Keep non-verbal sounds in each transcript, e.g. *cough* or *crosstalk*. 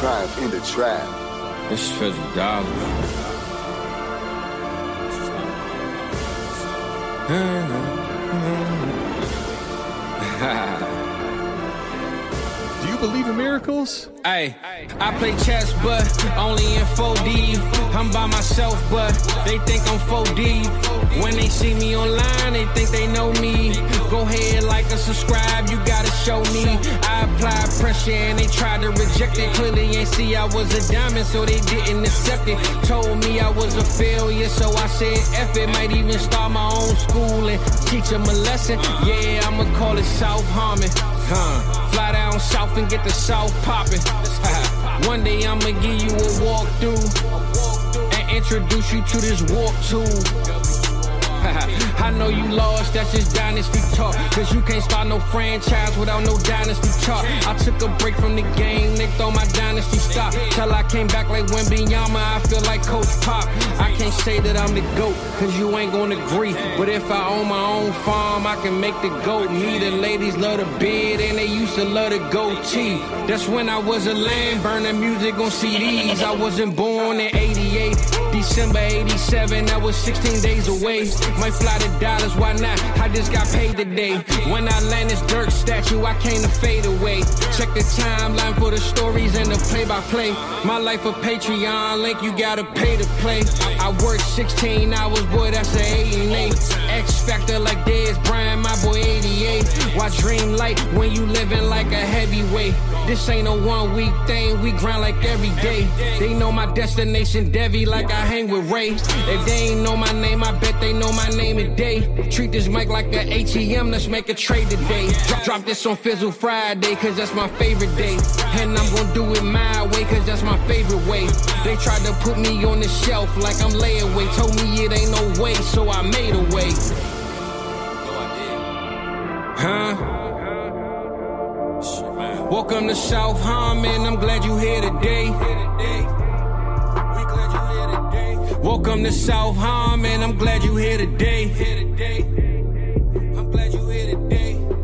triumph in the trap. This is dollar. Do you believe in miracles? Hey, I play chess, but only in 4D. I'm by myself, but they think I'm 4D. When they see me online, they think they know me. Go ahead, like and subscribe, you gotta show me. I applied pressure and they tried to reject it. Clearly ain't see I was a diamond, so they didn't accept it. Told me I was a failure, so I said F it. Might even start my own school and teach them a lesson. Yeah, I'ma call it Harmon. Huh. Fly down south and get the south poppin'. *laughs* One day I'ma give you a walkthrough and introduce you to this walk tool. *laughs* I know you lost, that's just dynasty talk. Cause you can't start no franchise without no dynasty talk. I took a break from the game, they throw my dynasty stop. Till I came back like Wembyama, I feel like Coach Pop. I can't say that I'm the GOAT, cause you ain't gonna agree. But if I own my own farm, I can make the GOAT. Me, the ladies love the beard, and they used to love the goatee. That's when I was a lamb, burning music on CDs. I wasn't born in 88, December 87, I was 16 days away. Might fly to dollars, why not? I just got paid today. When I land this dirt statue, I came to fade away. Check the timeline for the stories and the play by play. My life a Patreon link, you gotta pay to play. I work 16 hours, boy, that's a 8 and 8. X Factor like Dez Bryant, my boy 88. Why dream light when you living like a heavyweight? This ain't a one week thing, we grind like every day. They know my destination, Devi, like I hang with Ray. If they ain't know my name, I bet they know my name today. Treat this mic like a ATM, let's make a trade today. Drop, drop this on Fizzle Friday, cause that's my favorite day. And I'm gonna do it my way, cause that's my favorite way. They tried to put me on the shelf like I'm layaway. Told me it ain't no way, so I made a way. Huh? Welcome to South Harmon, I'm glad you're here today. Welcome to South Harmon, I'm glad you here today.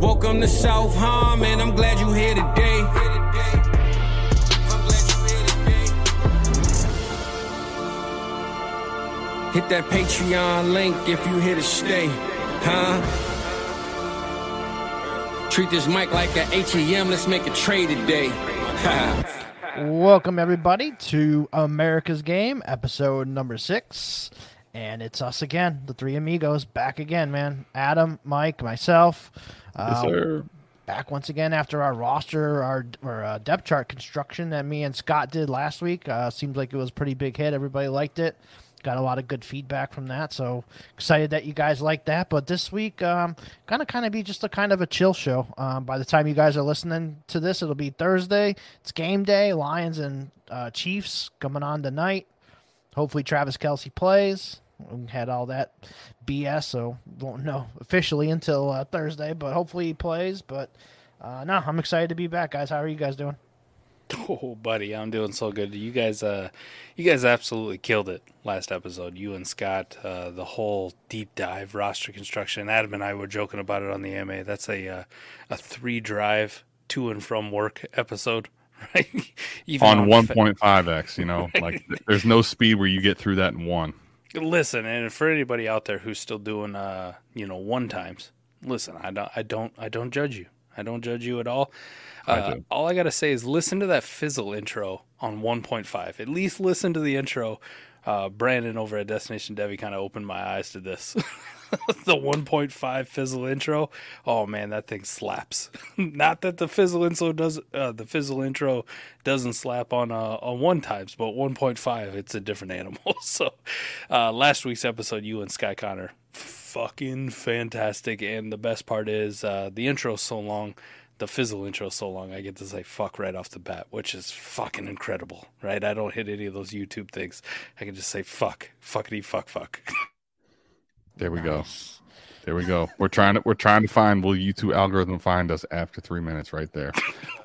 Welcome to South Harmon, I'm glad you here today. Hit that Patreon link if you here to stay, huh? Treat this mic like an ATM, let's make a trade today. *laughs* Welcome everybody to America's Game, episode number six, and it's us again, the three amigos, back again, man. Adam, Mike, myself, uh, sir. back once again after our roster, our, our uh, depth chart construction that me and Scott did last week. Uh, seems like it was a pretty big hit. Everybody liked it. Got a lot of good feedback from that, so excited that you guys like that. But this week, um, gonna kind of be just a kind of a chill show. Um, by the time you guys are listening to this, it'll be Thursday. It's game day. Lions and uh, Chiefs coming on tonight. Hopefully, Travis Kelce plays. We had all that BS, so won't know officially until uh, Thursday. But hopefully, he plays. But uh, no, I'm excited to be back, guys. How are you guys doing? *laughs* Oh, buddy, I'm doing so good. You guys, uh, you guys absolutely killed it last episode. You and Scott, uh, the whole deep dive roster construction. Adam and I were joking about it on the MA. That's a uh, a three drive to and from work episode, *laughs* right? Even on 1.5x, you know, *laughs* like there's no speed where you get through that in one. Listen, and for anybody out there who's still doing, uh, you know, one times, listen, I don't, I don't, I don't judge you. I don't judge you at all. Uh, do. all I gotta say is listen to that fizzle intro on 1.5. At least listen to the intro. Uh, Brandon over at Destination Devy kind of opened my eyes to this. *laughs* the 1.5 fizzle intro. Oh man, that thing slaps. *laughs* Not that the fizzle intro does uh, the fizzle intro doesn't slap on uh, on one times, but 1.5 it's a different animal. *laughs* so uh, last week's episode, you and Sky Connor, fucking fantastic. And the best part is uh, the intro's so long the fizzle intro so long I get to say fuck right off the bat, which is fucking incredible, right? I don't hit any of those YouTube things. I can just say fuck, fuckity fuck fuck. *laughs* There we go. There we go. We're trying to we're trying to find will YouTube algorithm find us after three minutes right there. *laughs*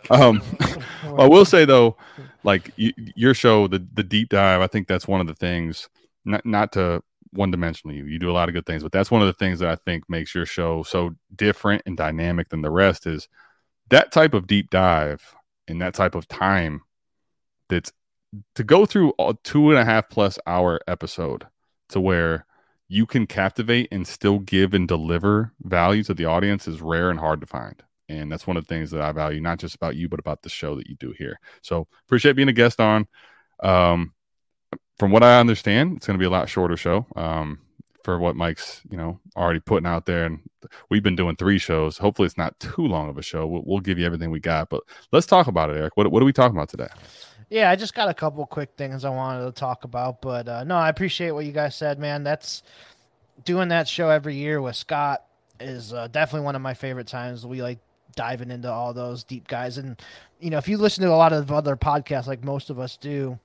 Um, *laughs* I will say though, like y your show, the the deep dive, I think that's one of the things. Not not to one dimensional you. You do a lot of good things, but that's one of the things that I think makes your show so different and dynamic than the rest is that type of deep dive and that type of time that's to go through a two and a half plus hour episode to where you can captivate and still give and deliver value to the audience is rare and hard to find. And that's one of the things that I value, not just about you, but about the show that you do here. So appreciate being a guest on. Um, from what I understand, it's going to be a lot shorter show. Um, for what Mike's, you know, already putting out there, and we've been doing three shows. Hopefully, it's not too long of a show. We'll, we'll give you everything we got, but let's talk about it, Eric. What what are we talking about today? Yeah, I just got a couple quick things I wanted to talk about, but uh, no, I appreciate what you guys said, man. That's doing that show every year with Scott is uh, definitely one of my favorite times. We like diving into all those deep guys, and you know, if you listen to a lot of other podcasts, like most of us do,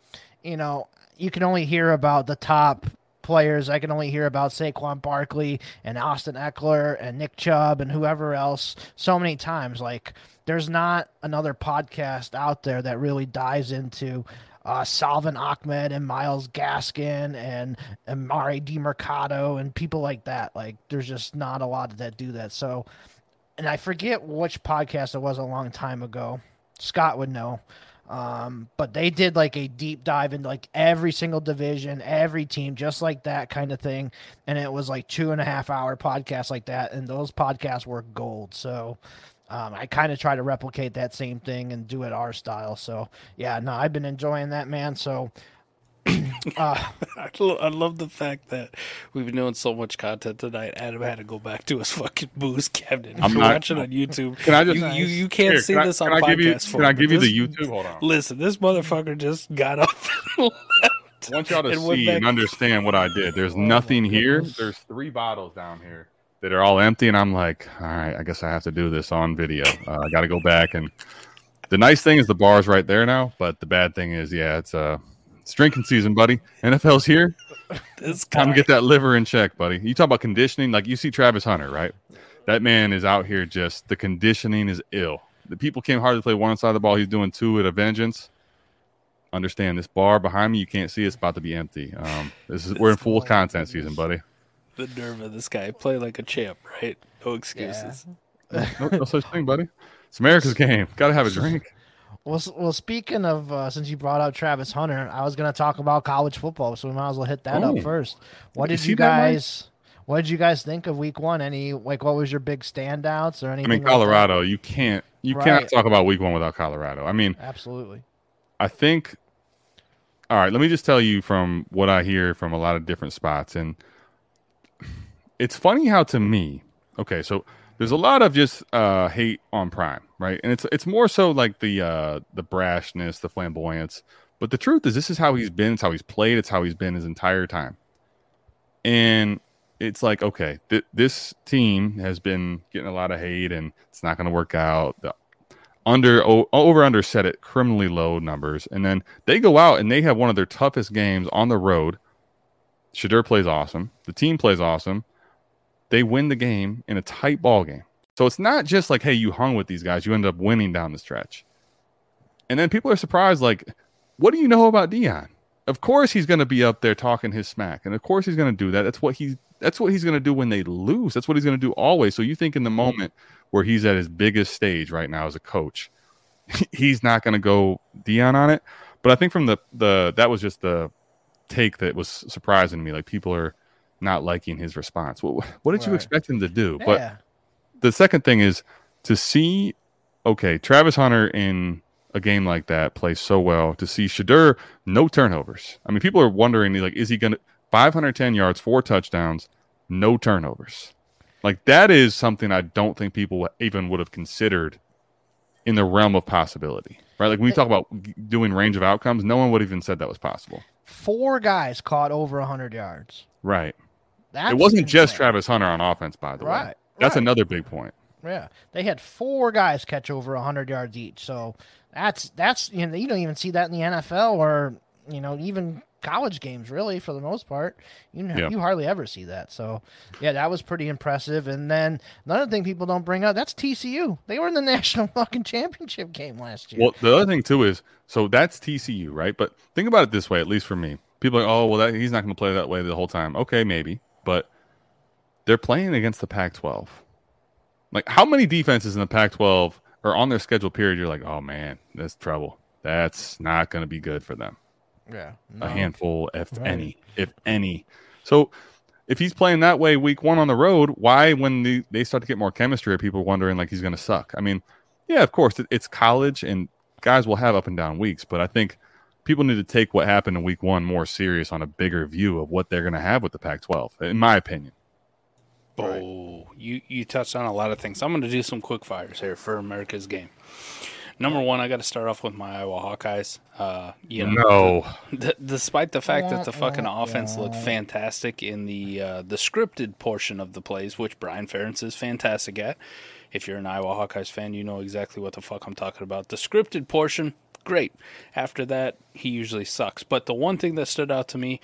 you know, you can only hear about the top players. I can only hear about Saquon Barkley and Austin Ekeler and Nick Chubb and whoever else so many times. Like, there's not another podcast out there that really dives into uh, Salvon Ahmed and Myles Gaskin and Emari Demercado and people like that. Like, there's just not a lot that do that. So, and I forget which podcast it was a long time ago. Scott would know. Um, but they did like a deep dive into like every single division, every team, just like that kind of thing. And it was like two and a half hour podcast like that. And those podcasts were gold. So um, I kind of try to replicate that same thing and do it our style. So yeah, no, I've been enjoying that, man. So *coughs* uh, I, lo- I love the fact that we've been doing so much content tonight. Adam had to go back to his fucking booze cabinet. If I'm you're not- watching on YouTube, Can I just you, you, you can't Here, see can I- this on can I podcast give you, form, Can I but give you this- the YouTube? Hold on. Listen, this motherfucker just got up *laughs* and left. I want y'all to and went see back- and understand what I did. There's Oh nothing here. There's three bottles down here that are all empty, and I'm like, all right, I guess I have to do this on video. Uh, I got to go back and. The nice thing is the bar's right there now, but the bad thing is, yeah, it's uh, it's drinking season, buddy. NFL's here. This Time to get that liver in check, buddy. You talk about conditioning, like you see Travis Hunter, right? That man is out here just the conditioning is ill. The people came hard to play one side of the ball. He's doing two at a vengeance. Understand this bar behind me, you can't see it's about to be empty. Um, this is we're in full content season, buddy. the nerve of this guy. Play like a champ, right? No excuses. No, no such thing, buddy. It's America's game. Got to have a drink. Well, well. Speaking of, uh, since you brought up Travis Hunter, I was going to talk about college football, so we might as well hit that Oh. up first. What You did you guys? What did you guys think of Week One? Any like, what was your big standouts or anything? I mean, like? Colorado. You can't. You Right. cannot talk about Week One without Colorado. I mean, Absolutely. I think. All right, let me just tell you from what I hear from a lot of different spots, and it's funny how to me. Okay, so there's a lot of just uh, hate on Prime, right? And it's it's more so like the uh, the brashness, the flamboyance. But the truth is, this is how he's been. It's how he's played. It's how he's been his entire time. And it's like, okay, th- this team has been getting a lot of hate, and it's not going to work out. The under o- over under set at criminally low numbers, and then they go out and they have one of their toughest games on the road. Shedeur plays awesome. The team plays awesome. They win the game in a tight ball game. So it's not just like, hey, you hung with these guys. You end up winning down the stretch. And then people are surprised, like, what do you know about Deion? Of course he's going to be up there talking his smack, and of course he's going to do that. That's what he's that's what he's going to do when they lose. That's what he's going to do always. So you think in the mm-hmm. moment where he's at his biggest stage right now as a coach, *laughs* he's not going to go Deion on it. But I think from the the that was just the take that was surprising to me. Like people are not liking his response. What what did you expect him to do? But the second thing is to see okay Travis Hunter in a game like that play so well. To see Shedeur no turnovers. I mean, people are wondering like, is he going to 510 yards, four touchdowns, no turnovers? Like that is something I don't think people even would have considered in the realm of possibility, right? Like when we talk about doing range of outcomes, no one would even said that was possible, Four guys caught over hundred yards. right? That's it wasn't just. Travis Hunter on offense, by the way. Right, That's right. another big point. Yeah, they had four guys catch over hundred yards each. So that's that's you know you don't even see that in the NFL or you know even college games really for the most part. You know, Yeah. you hardly ever see that. So yeah, that was pretty impressive. And then another thing people don't bring up that's TCU. They were in the *laughs* national fucking championship game last year. Well, the other thing too is so that's TCU, right? But think about it this way, at least for me. People are like, oh, well, that, he's not going to play that way the whole time. Okay, maybe, but they're playing against the Pac-12. Like, how many defenses in the Pac-12 are on their schedule period? You're like, oh man, that's trouble. That's not going to be good for them. Yeah. A handful, if Right. any, if any. So if he's playing that way week one on the road, why when the, they start to get more chemistry, are people wondering like he's going to suck? I mean, yeah, of course it, it's college and guys will have up and down weeks, but I think people need to take what happened in week one more serious on a bigger view of what they're going to have with the Pac-12, in my opinion. Oh, you you touched on a lot of things. I'm going to do some quick fires here for America's game. Number one, I got to start off with my Iowa Hawkeyes. Uh, you know, No, *laughs* D- despite the fact that the fucking Wah, wah, offense looked fantastic in the uh, the scripted portion of the plays, which Brian Ferentz is fantastic at. If you're an Iowa Hawkeyes fan, you know exactly what the fuck I'm talking about. The scripted portion, great. After that, he usually sucks. But the one thing that stood out to me,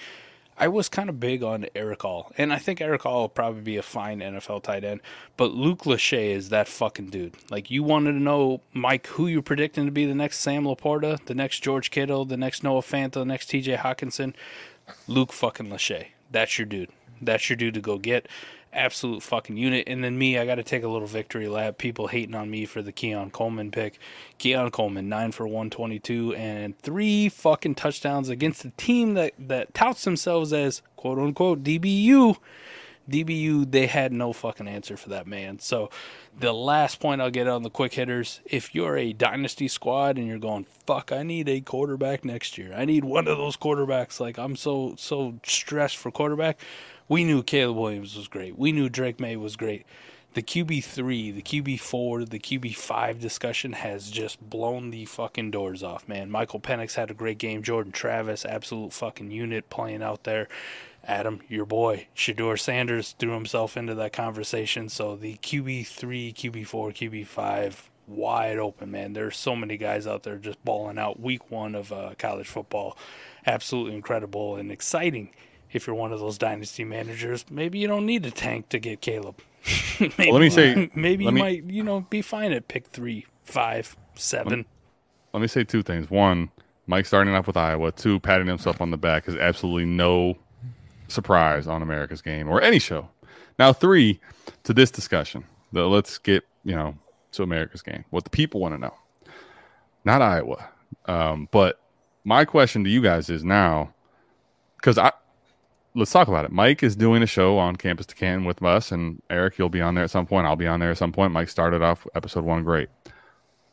I was kind of big on Erick All, and I think Erick All will probably be a fine NFL tight end. But Luke Lachey is that fucking dude. Like you wanted to know, Mike, who you're predicting to be the next Sam LaPorta, the next George Kittle, the next Noah Fanta, the next T.J. Hockenson. Luke fucking Lachey. That's your dude. That's your dude to go get. Absolute fucking unit. And then me, I got to take a little victory lap. People hating on me for the Keon Coleman pick. Keon Coleman, 9 for 122 and three fucking touchdowns against a team that, that touts themselves as quote unquote DBU. DBU, they had no fucking answer for that man. So, the last point I'll get on the quick hitters if you're a dynasty squad and you're going, fuck, I need a quarterback next year. I need one of those quarterbacks. Like, I'm so, so stressed for quarterback. We knew Caleb Williams was great. We knew Drake Maye was great. The QB3, the QB4, the QB5 discussion has just blown the fucking doors off, man. Michael Penix had a great game. Jordan Travis, absolute fucking unit playing out there. Adam, your boy, Shedeur Sanders threw himself into that conversation. So the QB3, QB4, QB5, wide open, man. There's so many guys out there just balling out week one of uh, college football. Absolutely incredible and exciting. If you're one of those dynasty managers, maybe you don't need a tank to get Caleb. *laughs* maybe, let me say- maybe you me- might, you know, be fine at pick three, five, seven. let me say two things. One, Mike starting off with Iowa. Two, patting himself on the back is absolutely no surprise on America's game or any show. Now, three, to this discussion. The, let's get you know to America's game. What the people want to know, not Iowa. Um, but my question to you guys is now, because I let's talk about it. Mike is doing a show on Campus to Canton with us, and Eric, you'll be on there at some point. I'll be on there at some point. Mike started off episode one great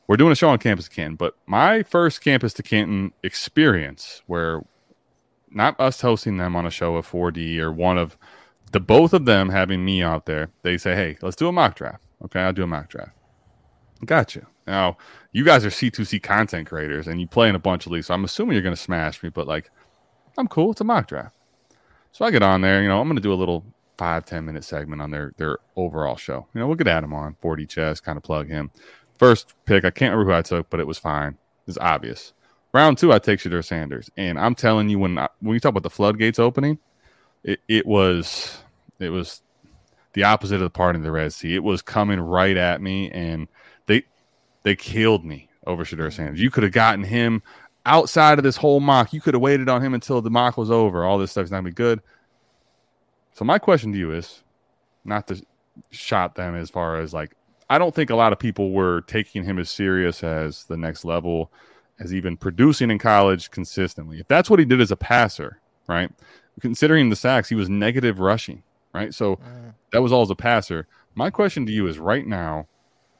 we're doing a show on campus to Canton, but my first campus to Canton experience, where not us hosting them on a show of 4D or one of the both of them having me out there, they say, "Hey, let's do a mock draft." Okay, I'll do a mock draft. Gotcha. Now you guys are C2C content creators and you play in a bunch of leagues, so I'm assuming you're going to smash me. But like, I'm cool. It's a mock draft, so I get on there. You know, I'm going to do a little five ten minute segment on their their overall show. You know, we'll get Adam on 4D chess, kind of plug him first pick, I can't remember who I took, but it was fine. It's obvious. Round two, I take Shedeur Sanders, and I'm telling you, when I, when you talk about the floodgates opening, it, it was it was the opposite of the part in the Red Sea. It was coming right at me, and they they killed me over Shedeur Sanders. You could have gotten him outside of this whole mock. You could have waited on him until the mock was over. All this stuff's not gonna be good. So my question to you is, not to shot them as far as like I don't think a lot of people were taking him as serious as the next level, as even producing in college consistently. If that's what he did as a passer, right? Considering the sacks, he was negative rushing, right? So mm. that was all as a passer. My question to you is right now,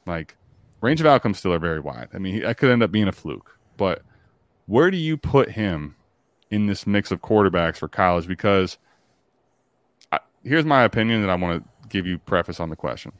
like range of outcomes still are very wide. I mean, that could end up being a fluke, but where do you put him in this mix of quarterbacks for college? Because I, here's my opinion that I want to give you preface on the question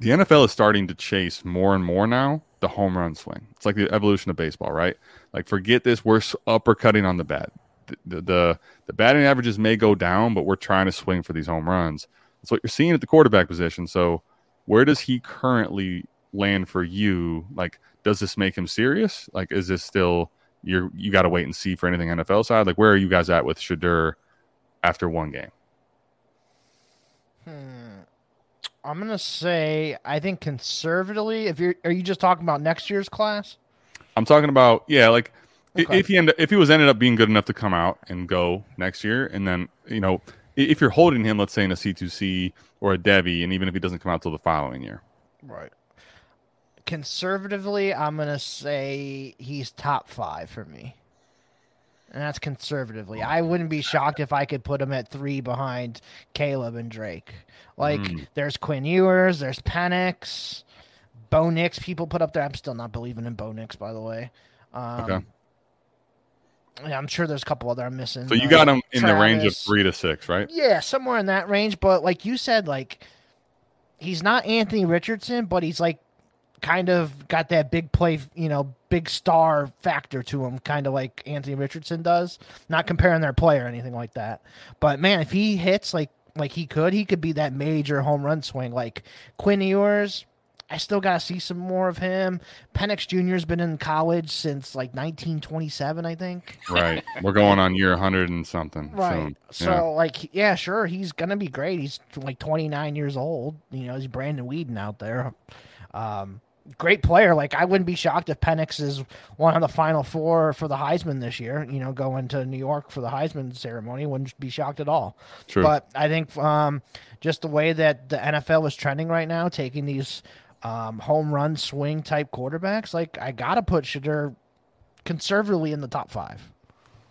the NFL is starting to chase more and more now the home run swing. It's like the evolution of baseball, right? Like forget this, we're uppercutting on the bat. The, the the the batting averages may go down, but we're trying to swing for these home runs. That's what you're seeing at the quarterback position. So where does he currently land for you? Like, does this make him serious? Like, is this still you're you got to wait and see for anything NFL side? Like, where are you guys at with Shedeur after one game? Hmm. I'm gonna say I think conservatively. If you're, are you just talking about next year's class? I'm talking about yeah, like Okay. if he end, if he was ended up being good enough to come out and go next year, and then you know if you're holding him, let's say in a C2C or a Devy, and even if he doesn't come out till the following year, Right. Conservatively, I'm gonna say he's top five for me, and that's conservatively. I wouldn't be shocked if I could put him at three behind Caleb and Drake. Like, Mm. there's Quinn Ewers, there's Penix, Bo Nix. People put up there. I'm still not believing in Bo Nix, by the way. Um, Okay. Yeah, I'm sure there's a couple other I'm missing. So you uh, got him in the range of three to six, right? Yeah, somewhere in that range. But like you said, like he's not Anthony Richardson, but he's like kind of got that big play, you know, big star factor to him, kind of like Anthony Richardson does. Not comparing their play or anything like that. But man, if he hits like like he could, he could be that major home run swing. Like Quinn Ewers, I still gotta see some more of him. Penix Jr.'s been in college since like 1927, I think. Right. We're going on year 100 and something Right. So Yeah. like yeah, sure, he's gonna be great. He's like 29 years old. You know, he's Brandon Weeden out there. Um, great player. Like I wouldn't be shocked if Penix is one of the final four for the Heisman this year. You know, going to New York for the Heisman ceremony. Wouldn't be shocked at all. True. But I think um, just the way that the NFL is trending right now, taking these um, home run swing type quarterbacks, like I gotta put Shedeur conservatively in the top five.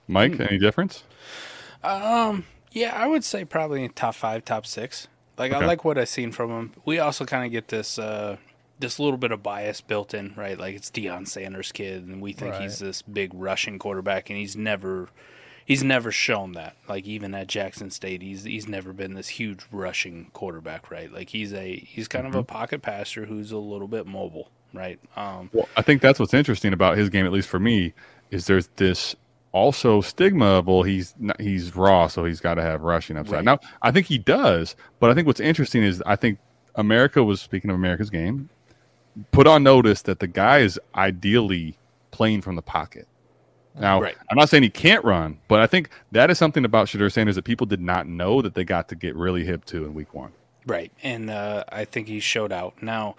Mike, Hmm. any difference? Um, yeah, I would say probably top five, top six. Like I like what I've seen from him. We also kind of get this uh this little bit of bias built in, right? Like it's Deion Sanders' kid, and we think he's this big rushing quarterback, and he's never he's never shown that. Like even at Jackson State, he's he's never been this huge rushing quarterback, right? Like he's a he's kind of a pocket passer who's a little bit mobile, right? Um, Well, I think that's what's interesting about his game, at least for me, is there's this also stigma of well, he's not, he's raw, so he's got to have rushing upside. Right. Now, I think he does, but I think what's interesting is I think America was speaking of America's game, put on notice that the guy is ideally playing from the pocket. Now, Right. I'm not saying he can't run, but I think that is something about Shedeur Sanders that people did not know that they got to get really hip to in week one. Right, and uh, I think he showed out. Now,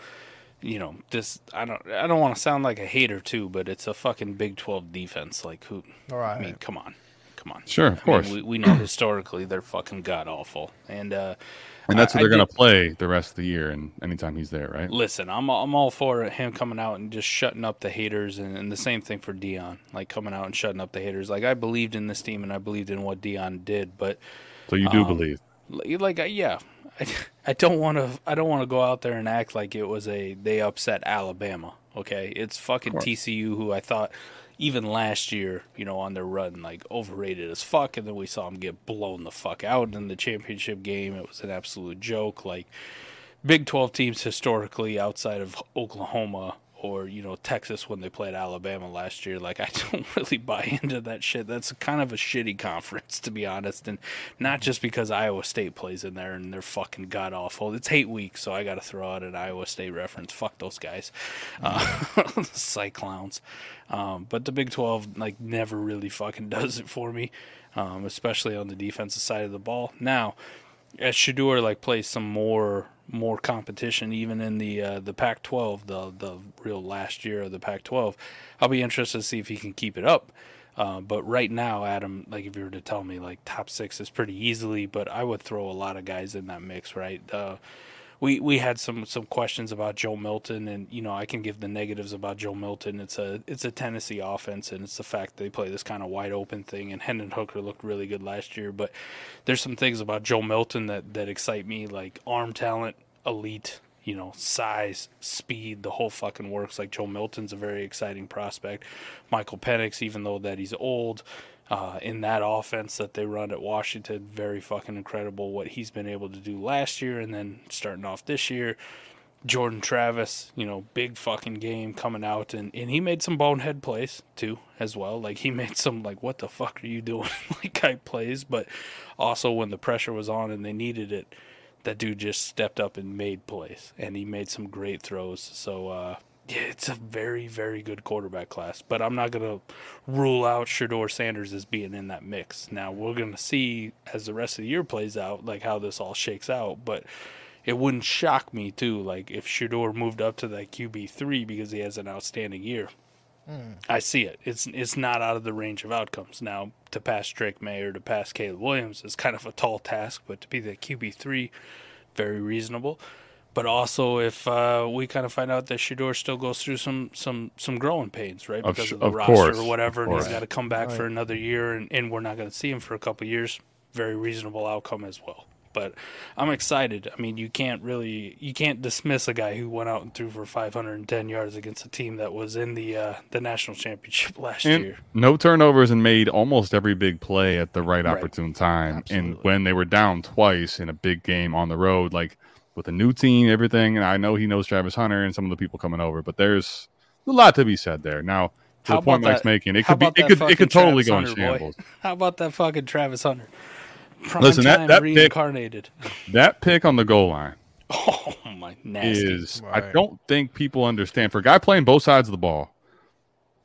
you know, this I don't I don't want to sound like a hater too, but it's a fucking Big Twelve defense. Like who? All right. I mean, come on, come on. Sure, of I mean, course. we, we know historically they're fucking god awful, and uh, And that's I- what they're going to play the rest of the year and anytime he's there, right? Listen, I'm I'm all for him coming out and just shutting up the haters, and, and the same thing for Deion, like coming out and shutting up the haters. Like I believed in this team and I believed in what Deion did, but So you do Um, believe. like, like yeah, I, *laughs* I don't want to I don't want to go out there and act like it was a they upset Alabama. Okay, it's fucking. TCU who I thought even last year, you know, on their run, like overrated as fuck, and then we saw them get blown the fuck out in the championship game. It was an absolute joke. Like Big Twelve teams historically, outside of Oklahoma or you know Texas when they played Alabama last year, like *laughs* I don't really buy into that shit. That's kind of a shitty conference, to be honest, and not just because Iowa State plays in there and they're fucking god awful. It's hate week, so I got to throw out an Iowa State reference. Fuck those guys, uh, *laughs* psych clowns. Um, but the Big Twelve like never really fucking *laughs* does it for me, um, especially on the defensive side of the ball. Now as Shedeur like plays some more more competition even in the uh, the Pac-12 the the real last year of the Pac-12 I'll be interested to see if he can keep it up. Uh, but right now Adam like if you were to tell me like top 6 is pretty easily but I would throw a lot of guys in that mix right? Uh, we we had some some questions about Joe Milton, and you know I can give the negatives about Joe Milton. It's a it's a Tennessee offense, and it's the fact they play this kind of wide open thing. And Hendon Hooker looked really good last year, but there's some things about Joe Milton that that excite me, like arm talent, elite. You know, size, speed, the whole fucking works. Like Joe Milton's a very exciting prospect. Michael Penix, even though that he's old, uh, in that offense that they run at Washington. Very fucking incredible what he's been able to do last year and then starting off this year. Jordan Travis, you know, big fucking game coming out and, and he made some bonehead plays too as well. Like he *laughs* made some like what the fuck are you doing *laughs* like type plays, but also when the pressure was on and they needed it, that dude just stepped up and made plays and he made some great throws. So uh yeah, it's a very, very good quarterback class, but I'm not going to rule out Shedeur Sanders as being in that mix. Now, we're going to see as the rest of the year plays out, like how this all shakes out, but it wouldn't shock me, too, like if Shedeur moved up to that QB3 because he has an outstanding year. Hmm. I see it. It's it's not out of the range of outcomes. Now, to pass Drake Maye or to pass Caleb Williams is kind of a tall task, but to be the QB3, very reasonable. But also if uh, we kind of find out that Shedeur still goes through some some some growing pains, right? Of Because sh- of, the of roster course, or whatever, of and he's course. got to come back for another year, and, and we're not going to see him for a couple years. Very reasonable outcome as well. But I'm excited. I mean, you can't really you can't dismiss a guy who went out and threw for 510 yards against a team that was in the uh, the national championship *laughs* last And year. no turnovers and made almost every big play at the right, Right. opportune time. And when they were down twice in a big game on the road, like with a new team, everything, and I know he knows Travis Hunter and some of the people coming over, but there's a lot to be said there. Now, to How the point about Mike's making, it could be, it could, it could totally Travis go in Hunter, boy? *laughs* How about that fucking Travis Hunter? Prime Listen, that- time that pick- reincarnated. That pick on the goal line *laughs* Oh my nasty. is, I don't think people understand. For a guy playing both sides of the ball,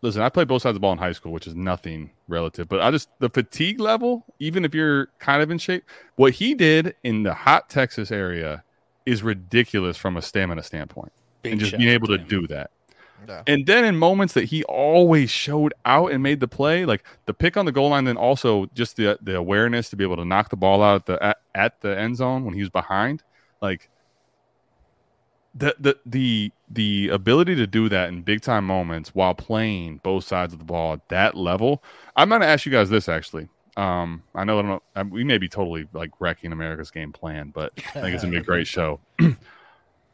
listen, I played both sides of the ball in high school, which is nothing relative, but I just, the fatigue level, even if you're kind of in shape, what he did in the hot Texas area is ridiculous from a stamina standpoint. Big and just being able to him. do that. Yeah. And then in moments that he always showed out and made the play, like the pick on the goal line, then also just the the awareness to be able to knock the ball out at the at, at the end zone when he was behind, like the the the the ability to do that in big time moments while playing both sides of the ball at that level. I'm going to ask you guys this actually. Um, I know I don't know, um, we may be totally like wrecking America's game plan, but I think it's gonna be a great show. *clears throat*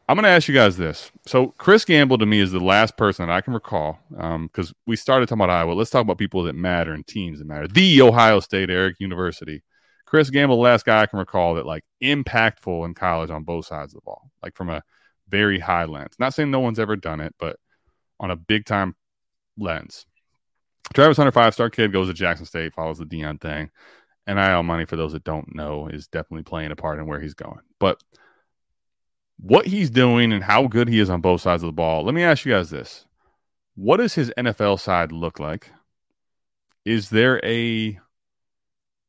I'm going to ask you guys this. So, Chris Gamble to me is the last person that I can recall because we started talking about Iowa. Let's talk about people that matter and teams that matter. The Ohio State Eric University. Chris Gamble, the last guy I can recall that like impactful in college on both sides of the ball, like from a very high lens. Not saying no one's ever done it, but on a big time lens. Travis Hunter, five star kid, goes to Jackson State, follows the Deion thing. And NIL money, for those that don't know, is definitely playing a part in where he's going. But what he's doing and how good he is on both sides of the ball. Let me ask you guys this. What does his NFL side look like? Is there a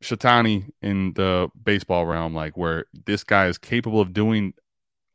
Shatani in the baseball realm, like where this guy is capable of doing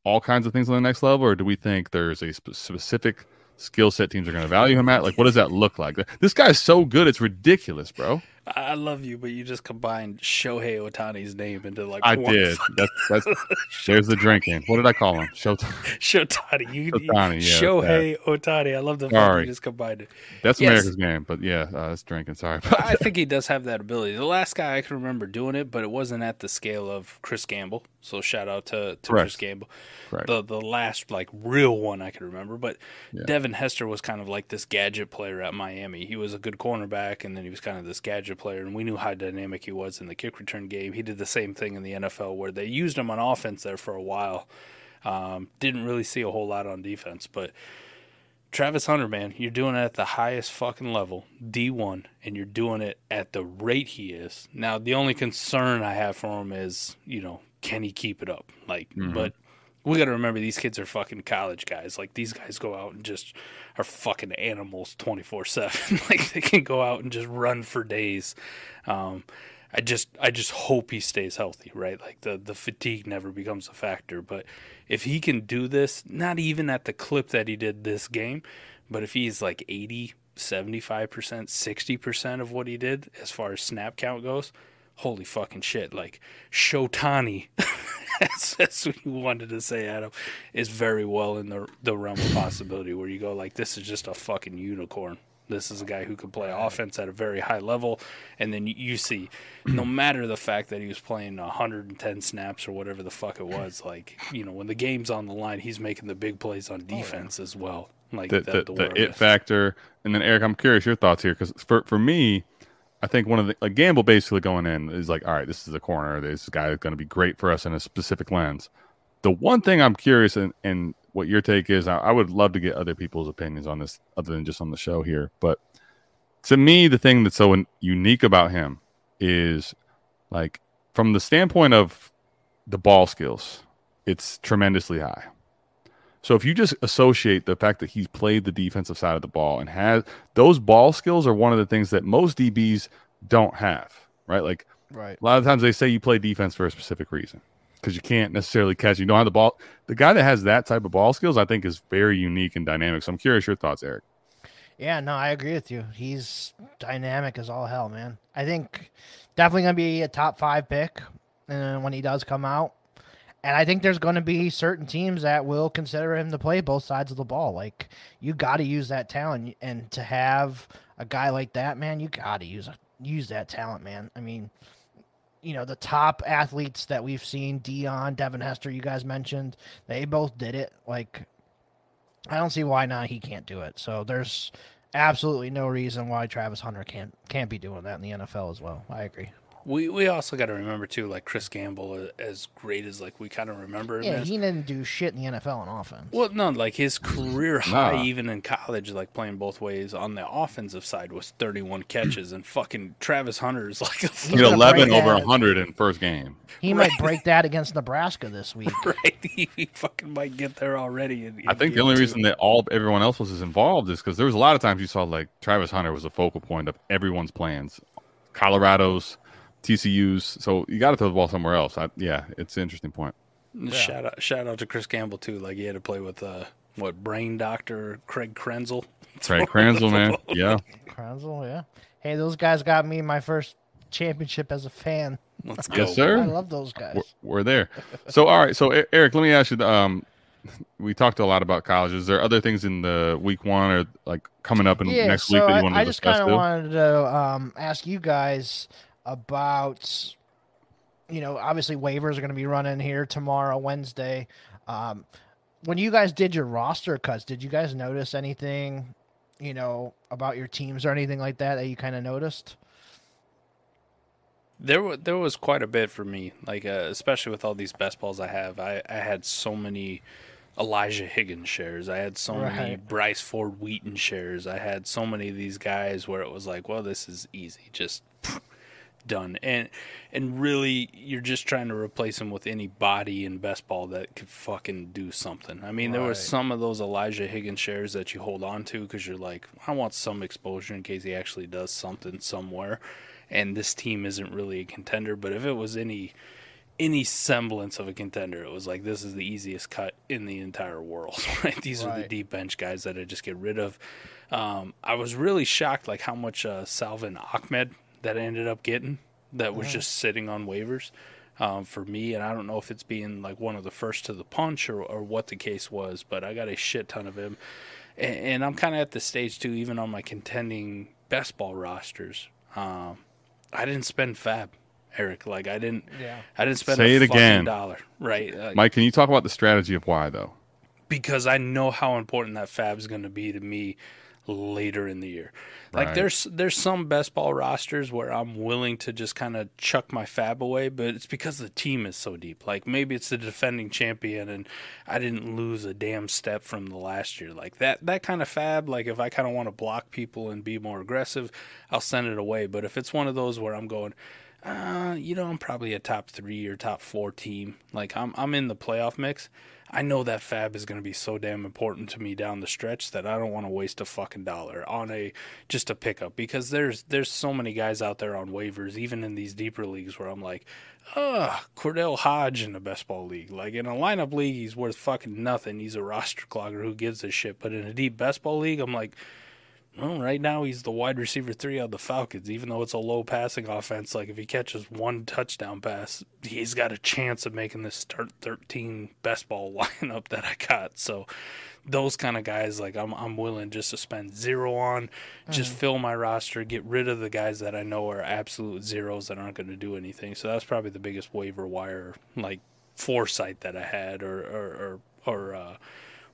all kinds of things on the next level, or do we think there's a sp- specific skill set teams are going to value him at? Like, what does that look like? This guy's so good, it's ridiculous, bro. I love you, but you just combined Shohei Ohtani's name into like I one did. That's that's *laughs* there's the drinking. What did I call him? Showtime. Shotani. You, Ohtani, yeah, Shohei Ohtani. I love the fact you just combined it. That's Yes. America's game, but yeah, uh, that's drinking. Sorry. I think he does have that ability. The last guy I can remember doing it, but it wasn't at the scale of Chris Gamble. So shout out to, to Chris Gamble. Correct. The the last like real one I can remember. But Yeah. Devin Hester was kind of like this gadget player at Miami. He was a good cornerback, and then he was kind of this gadget player, and we knew how dynamic he was in the kick return game. He did the same thing in the NFL where they used him on offense there for a while. Um, didn't really see a whole lot on defense, but Travis Hunter, man, you're doing it at the highest fucking level, D1, and you're doing it at the rate he is. Now, the only concern I have for him is, you know, can he keep it up? Like, but we got to remember these kids are fucking college guys. Like, these guys go out and just are fucking animals 24 7. *laughs* Like, they can go out and just run for days. Um, I just I just hope he stays healthy, right? Like the the fatigue never becomes a factor, but if he can do this, not even at the clip that he did this game, but if he's like 80, 75%, 60% of what he did as far as snap count goes, holy fucking shit. Like Shotani, *laughs* as, that's what you wanted to say, Adam, is very well in the, the realm of possibility where you go, like, this is just a fucking unicorn. This is a guy who can play offense at a very high level. And then you, you see, no *clears throat* matter the fact that he was playing 110 snaps or whatever the fuck it was, like, you know, when the game's on the line, he's making the big plays on oh, defense as well. Like the, that, the, the the it factor. And then Eric, I'm curious your thoughts here because for for me, I think one of the like Gamble basically going in is like, all right, this is a corner. This guy is going to be great for us in a specific lens. The one thing I'm curious and and what your take is, I, I would love to get other people's opinions on this, other than just on the show here. But to me, the thing that's so unique about him is like from the standpoint of the ball skills, it's tremendously high. So if you just associate the fact that he's played the defensive side of the ball and has those ball skills are one of the things that most DBs don't have, right? Like Right. a lot of times they say you play defense for a specific reason because you can't necessarily catch. You don't have the ball. The guy that has that type of ball skills, I think, is very unique and dynamic. So I'm curious your thoughts, Eric. Yeah, no, I agree with you. He's dynamic as all hell, man. I think definitely gonna be a top five pick, and when he does come out, And I think there's going to be certain teams that will consider him to play both sides of the ball. Like you got to use that talent, and to have a guy like that, man, you got to use use that talent, man. I mean, you know, the top athletes that we've seen, Deion, Devin Hester, you guys mentioned, they both did it. Like, I don't see why not he can't do it. So there's absolutely no reason why Travis Hunter can't can't be doing that in the NFL as well. I agree. We we also got to remember too, like Chris Gamble, uh, as great as like we kind of remember him. Yeah, as. he didn't do shit in the NFL on offense. Well, no, like his career high, Nah. even in college, like playing both ways on the offensive side, was 31 catches, and fucking Travis Hunter is like *laughs* He He's had gonna 11 over that. 100 in first game. he might break that against Nebraska this week. *laughs* right. He, *laughs* he fucking might get there already. in- I think the only two. reason that all everyone else was as involved is because there was a lot of times you saw like Travis Hunter was a focal point of everyone's plans, Colorado's, TCU's. So you got to throw the ball somewhere else. I, yeah, it's an interesting point. shout out shout out to Chris Gamble too. Like he had to play with uh what brain doctor Craig Krenzel. *laughs* Craig Krenzel, man. Yeah, Krenzel, yeah. Hey, those guys got me my first championship as a fan. Let's go. yes, sir. I love those guys. We're, we're there. So all right. So Eric, let me ask you. Um, we talked a lot about colleges. Is there other things in the week one or like coming up in yeah, next so week that I, you want to I just discuss? kind of wanted to um, ask you guys about, you know, obviously waivers are going to be running here tomorrow, Wednesday. Um, when you guys did your roster cuts, did you guys notice anything, you know, about your teams or anything like that that you kind of noticed? There, wa there was quite a bit for me, like uh, especially with all these best balls I have. I, I had so many Elijah Higgins shares. I had so many Bryce Ford Wheaton shares. I had so many of these guys where it was like, well, this is easy, just done. And and really, you're just trying to replace him with any body in best ball that could fucking do something. I mean, there was some of those Elijah Higgins shares that you hold on to because you're like, I want some exposure in case he actually does something somewhere. And this team isn't really a contender, but if it was any any semblance of a contender, it was like this is the easiest cut in the entire world. *laughs* Right? These are the deep bench guys that I just get rid of. Um, I was really shocked, like how much uh, Salvon Ahmed that I ended up getting that was just sitting on waivers um, for me. And I don't know if it's being like one of the first to the punch or, or what the case was, but I got a shit ton of him. And, and I'm kind of at the stage too, even on my contending best ball rosters. Um, I didn't spend fab, Eric. Like I didn't. Yeah. I didn't spend Say a it again. dollar, right? Like, Mike, can you talk about the strategy of why though? because I know how important that fab is going to be to me later in the year. Like there's there's some best ball rosters where I'm willing to just kind of chuck my fab away, but it's because the team is so deep. Like maybe it's the defending champion and I didn't lose a damn step from the last year. Like that that kind of fab, like if I kind of want to block people and be more aggressive, I'll send it away. But if it's one of those where I'm going uh, you know, I'm probably a top three or top four team. Like I'm, I'm in the playoff mix. I know that Fab is going to be so damn important to me down the stretch that I don't want to waste a fucking dollar on a just a pickup because there's there's so many guys out there on waivers, even in these deeper leagues, where I'm like, ah, KhaDarel Hodge in the best ball league. Like in a lineup league, he's worth fucking nothing. He's a roster clogger. Who gives a shit? But in a deep best ball league, I'm like. Well, right now he's the wide receiver three of the Falcons. Even though it's a low passing offense, like if he catches one touchdown pass, he's got a chance of making this start thirteen best ball *laughs* lineup that I got. So those kind of guys, like I'm, I'm willing just to spend zero on, just fill my roster, get rid of the guys that I know are absolute zeros that aren't going to do anything. So that's probably the biggest waiver wire like foresight that I had, or or or, or uh,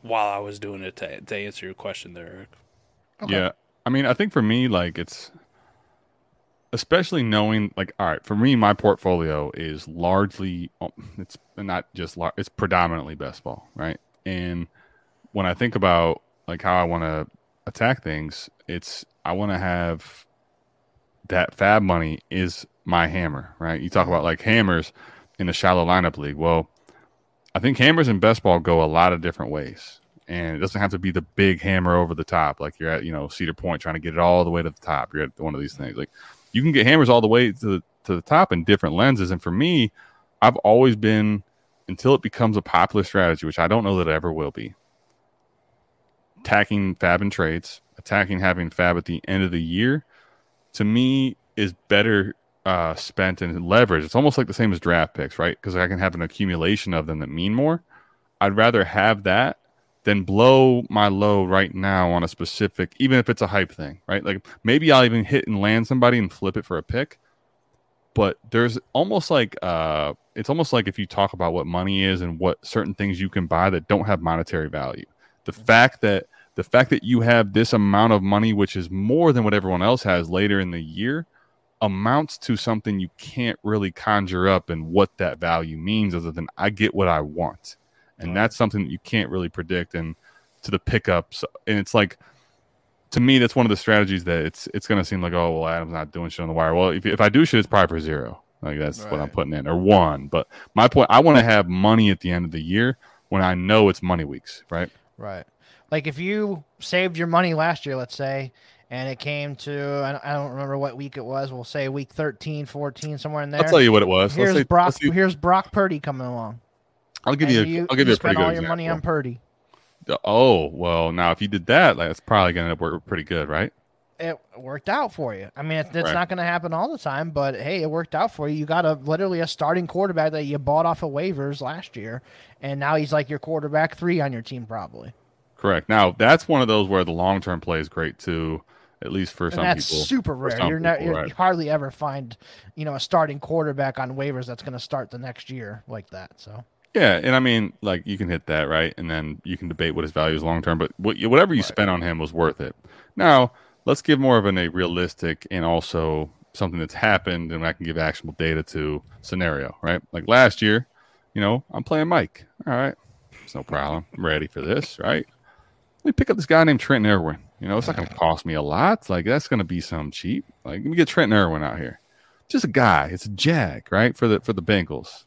while I was doing it to to answer your question there. Eric. Yeah. I mean, I think for me, like it's especially knowing, like, all right, for me, my portfolio is largely, oh, it's not just, lar- it's predominantly best ball, right? And when I think about like how I want to attack things, it's, I want to have that fab money is my hammer, right? You talk about like hammers in a shallow lineup league. Well, I think hammers and best ball go a lot of different ways. And it doesn't have to be the big hammer over the top, like you're at, you know, Cedar Point trying to get it all the way to the top. You're at one of these things. Like you can get hammers all the way to the, to the top in different lenses. And for me, I've always been until it becomes a popular strategy, which I don't know that it ever will be. Attacking fab and trades, attacking having fab at the end of the year, to me is better uh, spent in leverage, it's almost like the same as draft picks, right? Because I can have an accumulation of them that mean more. I'd rather have that than blow my load right now on a specific, even if it's a hype thing, right? Like maybe I'll even hit and land somebody and flip it for a pick. But there's almost like uh, it's almost like if you talk about what money is and what certain things you can buy that don't have monetary value. The fact that the fact that you have this amount of money, which is more than what everyone else has later in the year, amounts to something you can't really conjure up and what that value means other than I get what I want. And that's something that you can't really predict and to the pickups. And it's like to me, that's one of the strategies that it's it's gonna seem like, oh well, Adam's not doing shit on the wire. Well, if, if I do shit, it's probably for zero. Like that's what I'm putting in, or one. But my point, I want to have money at the end of the year when I know it's money weeks, right? Right. Like if you saved your money last year, let's say, and it came to, I don't- remember what week it was. We'll say week 13, 14, somewhere in there. I'll tell you what it was. Here's let's say, Brock. see- here's Brock Purdy coming along. I'll give you. A, you, I'll give you, a pretty good all your money on. Purdy. Oh well, now if you did that, like, that's probably gonna work pretty good, right? It worked out for you. I mean, it's, it's Right. not going to happen all the time, but hey, it worked out for you. You got a literally a starting quarterback that you bought off of waivers last year, and now he's like your quarterback three on your team, probably. Correct. Now that's one of those where the long term play is great too, at least for and some that's people. super rare. You're not people, you right. hardly ever find, you know, a starting quarterback on waivers that's going to start the next year like that. So Yeah, and I mean, like you can hit that right, and then you can debate what his value is long term. But what, whatever you spent on him was worth it. Now let's give more of an, a realistic and also something that's happened, and I can give actionable data to scenario. Right, like last year, you know, I'm playing Mike. All right, it's no problem. I'm ready for this. Right. Let me pick up this guy named Trent Irwin. You know, it's not going to cost me a lot. Like that's going to be some cheap. Like let me get Trent Irwin out here. Just a guy. It's a jag, right? For the for the Bengals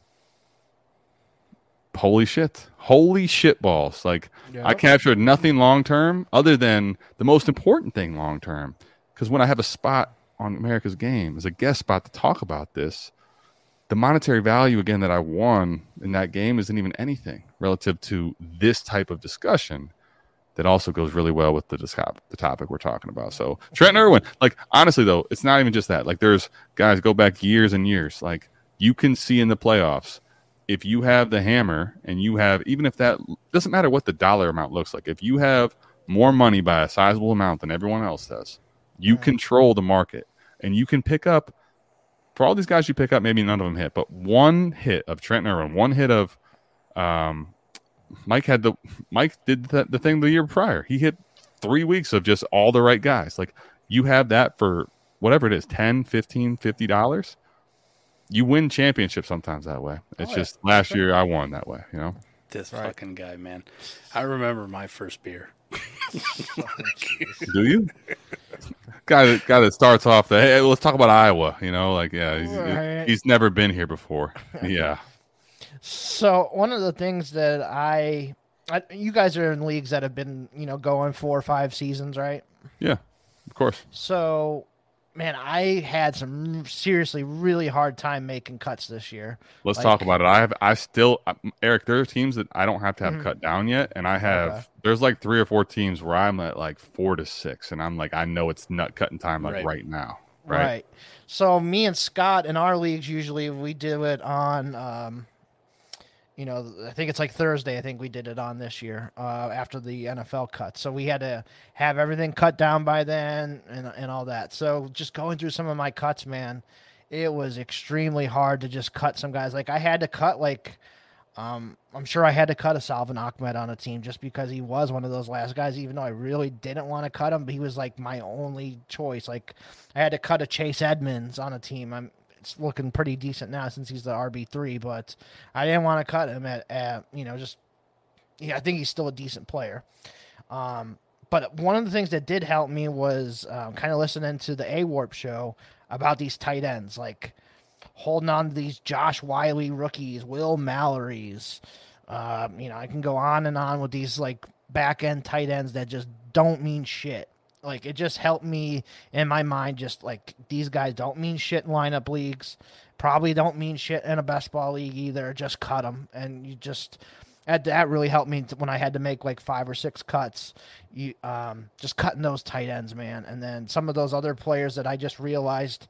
holy shit holy shit balls like i captured nothing long term other than the most important thing long term because when i have a spot on america's game as a guest spot to talk about this the monetary value again that i won in that game isn't even anything relative to this type of discussion that also goes really well with the discop- the topic we're talking about. So Trent Irwin, like honestly though, it's not even just that. Like there's guys go back years and years. Like you can see in the playoffs if you have the hammer and you have even if that doesn't matter what the dollar amount looks like. If you have more money by a sizable amount than everyone else does, you control the market and you can pick up for all these guys you pick up. Maybe none of them hit, but one hit of Trent Irwin, one hit of um, Mike had the Mike did the, the thing the year prior. He hit three weeks of just all the right guys. Like you have that for whatever it is 10 15 50 dollars you win championships sometimes that way it's Oh, yeah. just last year i won that way you know This fucking guy, man. I remember my first beer. *laughs* do you guy that guy that starts off the hey let's talk about iowa you know like yeah he's, Right. he's never been here before *laughs* yeah So one of the things that I, I, you guys are in leagues that have been, you know, going four or five seasons, right? yeah of course So, man, I had some seriously really hard time making cuts this year. let's Like- talk about it i have i still uh, eric there are teams that i don't have to have cut down yet and i have Okay. there's like three or four teams where i'm at like four to six and i'm like i know it's nut cutting time like Right. right, now Right. right, So me and Scott in our leagues usually we do it on um you know, I think it's like Thursday. I think we did it on this year uh, after the NFL cut. So we had to have everything cut down by then and, and all that. So just going through some of my cuts, man, it was extremely hard to just cut some guys. Like I had to cut like um, I'm sure I had to cut a Salvon Ahmed on a team just because he was one of those last guys, even though I really didn't want to cut him, but he was like my only choice. Like I had to cut a Chase Edmonds on a team. I'm it's looking pretty decent now since he's the RB three, but I didn't want to cut him at, at you know, just yeah, I think he's still a decent player. Um, but one of the things that did help me was um, kind of listening to the A Warp show about these tight ends, like holding on to these Josh Whyle rookies, Will Mallory's. Um, you know, I can go on and on with these like back end tight ends that just don't mean shit. Like it just helped me in my mind. Just like these guys don't mean shit in lineup leagues, probably don't mean shit in a best ball league either. Just cut them, and you just that that really helped me when I had to make like five or six cuts. You um just cutting those tight ends, man, and then some of those other players that I just realized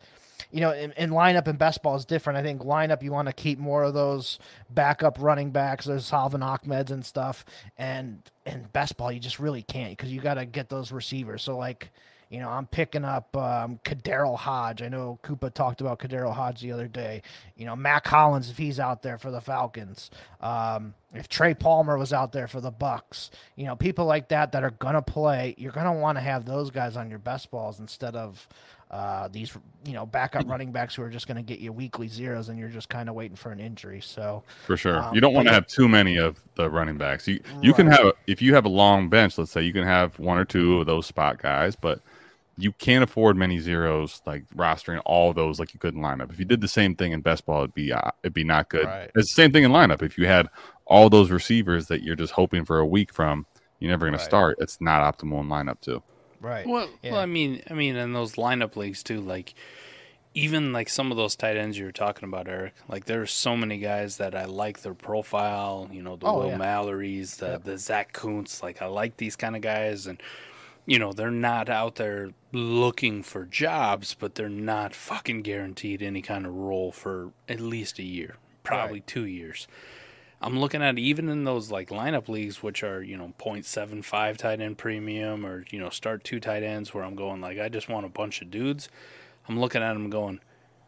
you know, in, in, lineup and best ball is different. I think lineup you want to keep more of those backup running backs, those Salvon Ahmeds and stuff, and in best ball you just really can't because you got to get those receivers. So like you know, I'm picking up um, Hodge. I know Koopa talked about KhaDarel Hodge the other day. You know, Mack Hollins if he's out there for the Falcons. Um, if Trey Palmer was out there for the Bucks, you know, people like that that are gonna play, you're gonna want to have those guys on your best balls instead of uh, these, you know, backup running backs who are just gonna get you weekly zeros and you're just kind of waiting for an injury. So for sure, um, you don't want to have too many of the running backs. You you right. can have if you have a long bench, let's say you can have one or two of those spot guys, but you can't afford many zeros like rostering all those like you could in lineup. If you did the same thing in best ball, it'd be uh, it'd be not good. Right. It's the same thing in lineup. If you had all those receivers that you're just hoping for a week from, you're never going right. to start. It's not optimal in lineup too. Right. Well, yeah. well, I mean, I mean, in those lineup leagues too, like even like some of those tight ends you were talking about, Eric. Like there's so many guys that I like their profile. You know, the oh, Will yeah. Mallory's, the yep. the Zach Kuntz. Like I like these kind of guys and you know, they're not out there looking for jobs, but they're not fucking guaranteed any kind of role for at least a year, probably right. two years. I'm looking at even in those like lineup leagues, which are you know 0.75 tight end premium or you know start two tight ends, where I'm going like I just want a bunch of dudes. I'm looking at them going,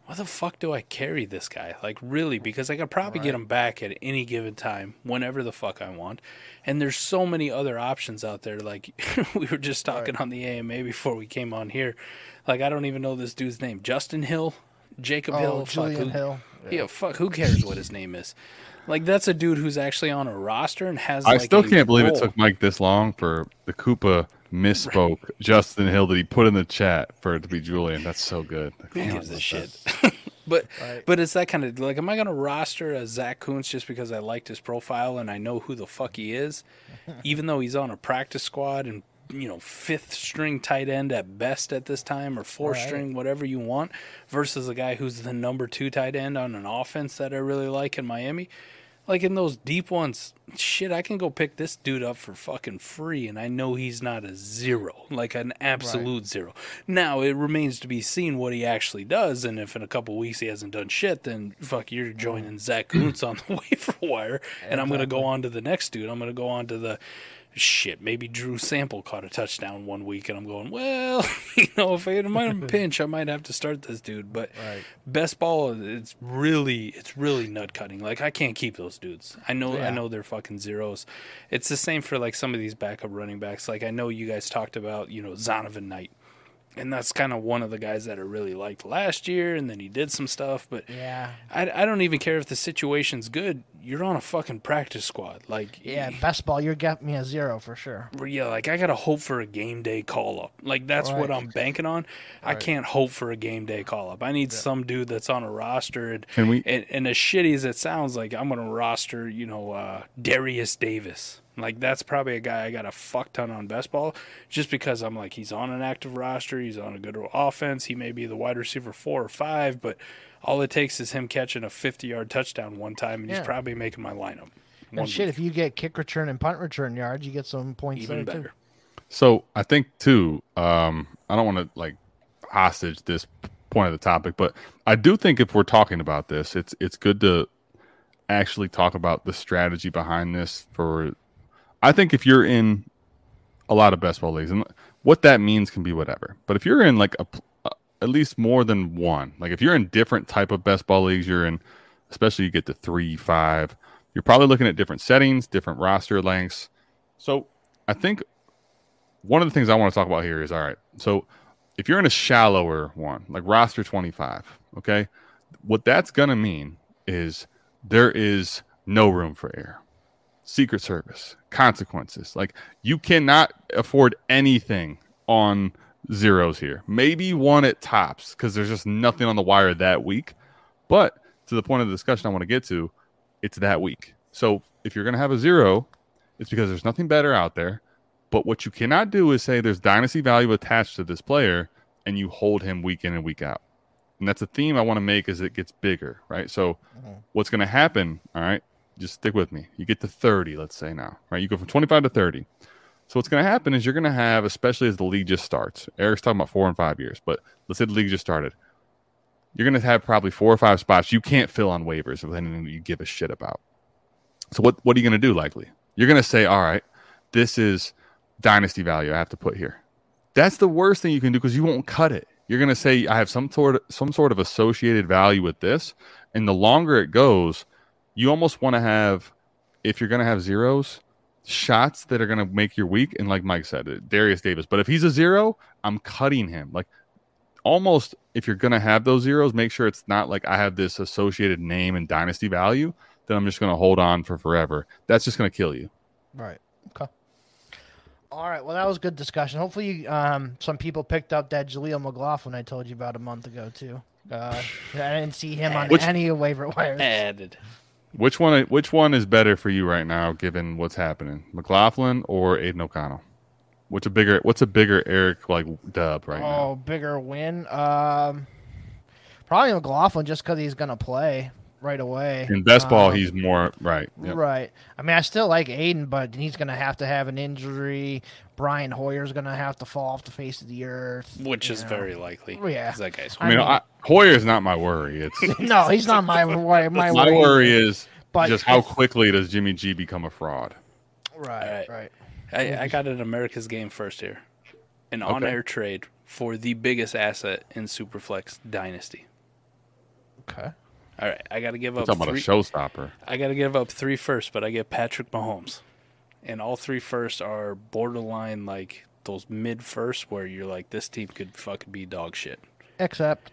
why the fuck do I carry this guy? Like, really? Because I could probably right. get him back at any given time, whenever the fuck I want. And there's so many other options out there. Like, *laughs* we were just talking right. on the AMA before we came on here. Like, I don't even know this dude's name. Justin Hill? Jacob oh, Hill? Julian fuck, Hill. Yeah. yeah, fuck. Who cares what his name is? Like, that's a dude who's actually on a roster and has. I like, still can't believe it took Mike this long for the Koopa misspoke right. Justin Hill that he put in the chat for it to be Julian. That's so good. Who gives a shit? *laughs* But right. but it's that kind of like, am I going to roster a Zach Kuntz just because I liked his profile and I know who the fuck he is, *laughs* even though he's on a practice squad and you know fifth string tight end at best at this time or fourth right. string, whatever you want, versus a guy who's the number two tight end on an offense that I really like in Miami. Like in those deep ones, shit, I can go pick this dude up for fucking free, and I know he's not a zero, like an absolute right. zero. Now it remains to be seen what he actually does, and if in a couple weeks he hasn't done shit, then fuck, you're joining mm. Zach Kuntz on the *laughs* waiver wire, and I'm gonna go on to the next dude. I'm gonna go on to the shit, maybe Drew Sample caught a touchdown one week, and I'm going, well, *laughs* you know, if I am a pinch, I might have to start this dude. But right. best ball, it's really, it's really nut cutting. Like I can't keep those dudes. I know, yeah. I know they're fucking zeros. It's the same for like some of these backup running backs. Like I know you guys talked about, you know, Zonovan Knight and that's kind of one of the guys that I really liked last year. And then he did some stuff, but yeah, I, I don't even care if the situation's good. You're on a fucking practice squad, like yeah, best ball. You're getting me a zero for sure. Yeah, like I gotta hope for a game day call up. Like that's right. what I'm banking on. Right. I can't hope for a game day call up. I need yeah. some dude that's on a roster. And, Can we? And, and as shitty as it sounds, like I'm gonna roster, you know, uh, Derius Davis. Like that's probably a guy I got a fuck ton on best ball, just because I'm like he's on an active roster, he's on a good offense, he may be the wide receiver four or five, but all it takes is him catching a 50 yard touchdown one time, and yeah. he's probably making my lineup. And shit, week. if you get kick return and punt return yards, you get some points Even there better. too. So I think too, um, I don't want to like hostage this point of the topic, but I do think if we're talking about this, it's it's good to actually talk about the strategy behind this for I think if you're in a lot of best ball leagues, and what that means can be whatever. But if you're in like a, a, uh, at least more than one, like if you're in different type of best ball leagues, you're in, especially you get to three, five, you're probably looking at different settings, different roster lengths. So I think one of the things I want to talk about here is all right. So if you're in a shallower one, like roster 25, okay, what that's going to mean is there is no room for error. Secret Service, consequences. Like you cannot afford anything on zeros here. Maybe one at tops because there's just nothing on the wire that week. But to the point of the discussion I want to get to, it's that week. So if you're going to have a zero, it's because there's nothing better out there. But what you cannot do is say there's dynasty value attached to this player and you hold him week in and week out. And that's a theme I want to make as it gets bigger, right? So mm-hmm. what's going to happen, all right, just stick with me. You get to 30, let's say now, right? You go from 25 to 30. So what's going to happen is you're going to have, especially as the league just starts. Eric's talking about four and five years, but let's say the league just started. you're going to have probably four or five spots you can't fill on waivers with anything you give a shit about. So what what are you going to do? Likely, you're going to say, all right, this is dynasty value I have to put here. That's the worst thing you can do because you won't cut it. You're going to say I have some sort of some sort of associated value with this, and the longer it goes, you almost want to have if you're going to have zeros shots that are going to make your week. And like Mike said, uh, Derius Davis. But if he's a zero, I'm cutting him. Like almost if you're going to have those zeros, make sure it's not like I have this associated name and dynasty value that I'm just going to hold on for forever. That's just going to kill you. Right. Okay. All right. Well, that was good discussion. Hopefully, um, some people picked up that Jaleel McLaughlin I told you about a month ago too. Uh, I didn't see him on Which- any waiver wires. Added. Which one? Which one is better for you right now, given what's happening, McLaughlin or Aidan O'Connell? What's a bigger? What's a bigger Eric like dub right now? Oh, bigger win. Um, probably McLaughlin just because he's gonna play right away. In best ball, Um, he's more right. Yep. Right. I mean, I still like Aidan, but he's going to have to have an injury. Brian Hoyer's going to have to fall off the face of the earth. Which is know. very likely. Yeah. That guy's I mean, I mean- Hoyer's not my worry. It's *laughs* No, he's not my *laughs* my, my, my worry is But just how quickly does Jimmy G become a fraud? Right, Alright. right. I, I got an America's game first here. An Okay. on air trade for the biggest asset in Superflex Dynasty. Okay. All right, I got to give We're up talking about a showstopper. I got to give up three first, but I get Patrick Mahomes, and all three firsts are borderline like those mid firsts where you're like, this team could fucking be dog shit. Except,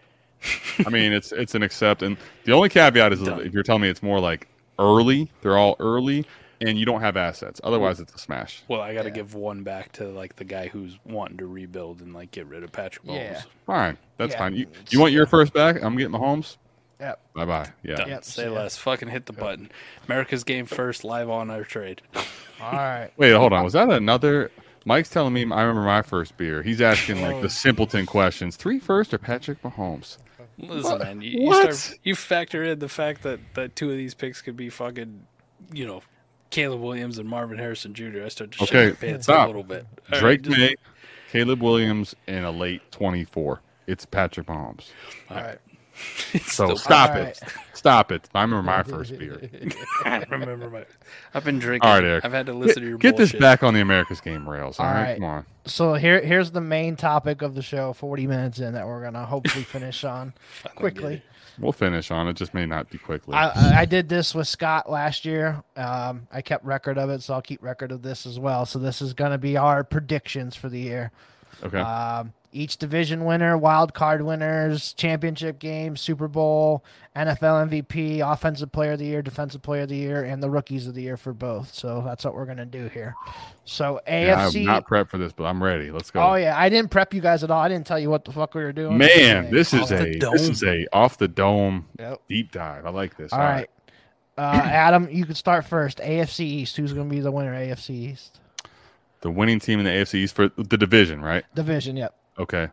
I mean, it's it's an accept, and the only caveat is Done. if you're telling me it's more like early, they're all early, and you don't have assets. Otherwise, it's a smash. Well, I got to give one back to like the guy who's wanting to rebuild and like get rid of Patrick Mahomes. Yeah. Fine, that's Yeah, fine. You you want your first back? I'm getting Mahomes. Yep. Bye bye. Yeah. Done. Yep, Say yeah. less. Fucking hit the button. America's game first, live on our trade. All right. *laughs* Wait, hold on. Was that another? Mike's telling me I remember my first beer. He's asking like the oh. simpleton questions. Three first or Patrick Mahomes? Listen, man, you, you What? start you factor in the fact that that two of these picks could be fucking, you know, Caleb Williams and Marvin Harrison Jr. I start to shit Okay, my pants stop. a little bit. All right, Drake just- Maye, Caleb Williams, and a late 24. It's Patrick Mahomes. All right. So stop All it. Stop it. I remember my first *laughs* beer. I remember my. I've been drinking. All right, Eric. I've had to listen to your Get this back on the America's Game rails. All All right, right. come on. So here, here's the main topic of the show. Forty minutes in that we're gonna hopefully finish on *laughs* quickly. We'll finish on it. Just may not be quickly. I, I- I did this with Scott last year. Um, I kept record of it, so I'll keep record of this as well. So this is going to be our predictions for the year. okay. Um, each division winner, wild card winners, championship game, Super Bowl, NFL MVP, offensive player of the year, defensive player of the year, and the rookies of the year for both. So that's what we're gonna do here. So Yeah, AFC. I'm not prepped for this, but I'm ready. Let's go. oh yeah, I didn't prep you guys at all. I didn't tell you what the fuck we were doing. Man, this is Off a this is a off the dome Yep. deep dive. I like this. All right. Uh, Adam, you can start first. AFC East. Who's going to be the winner? AFC East The winning team in the AFC East for the division, right? division. Yep. Okay.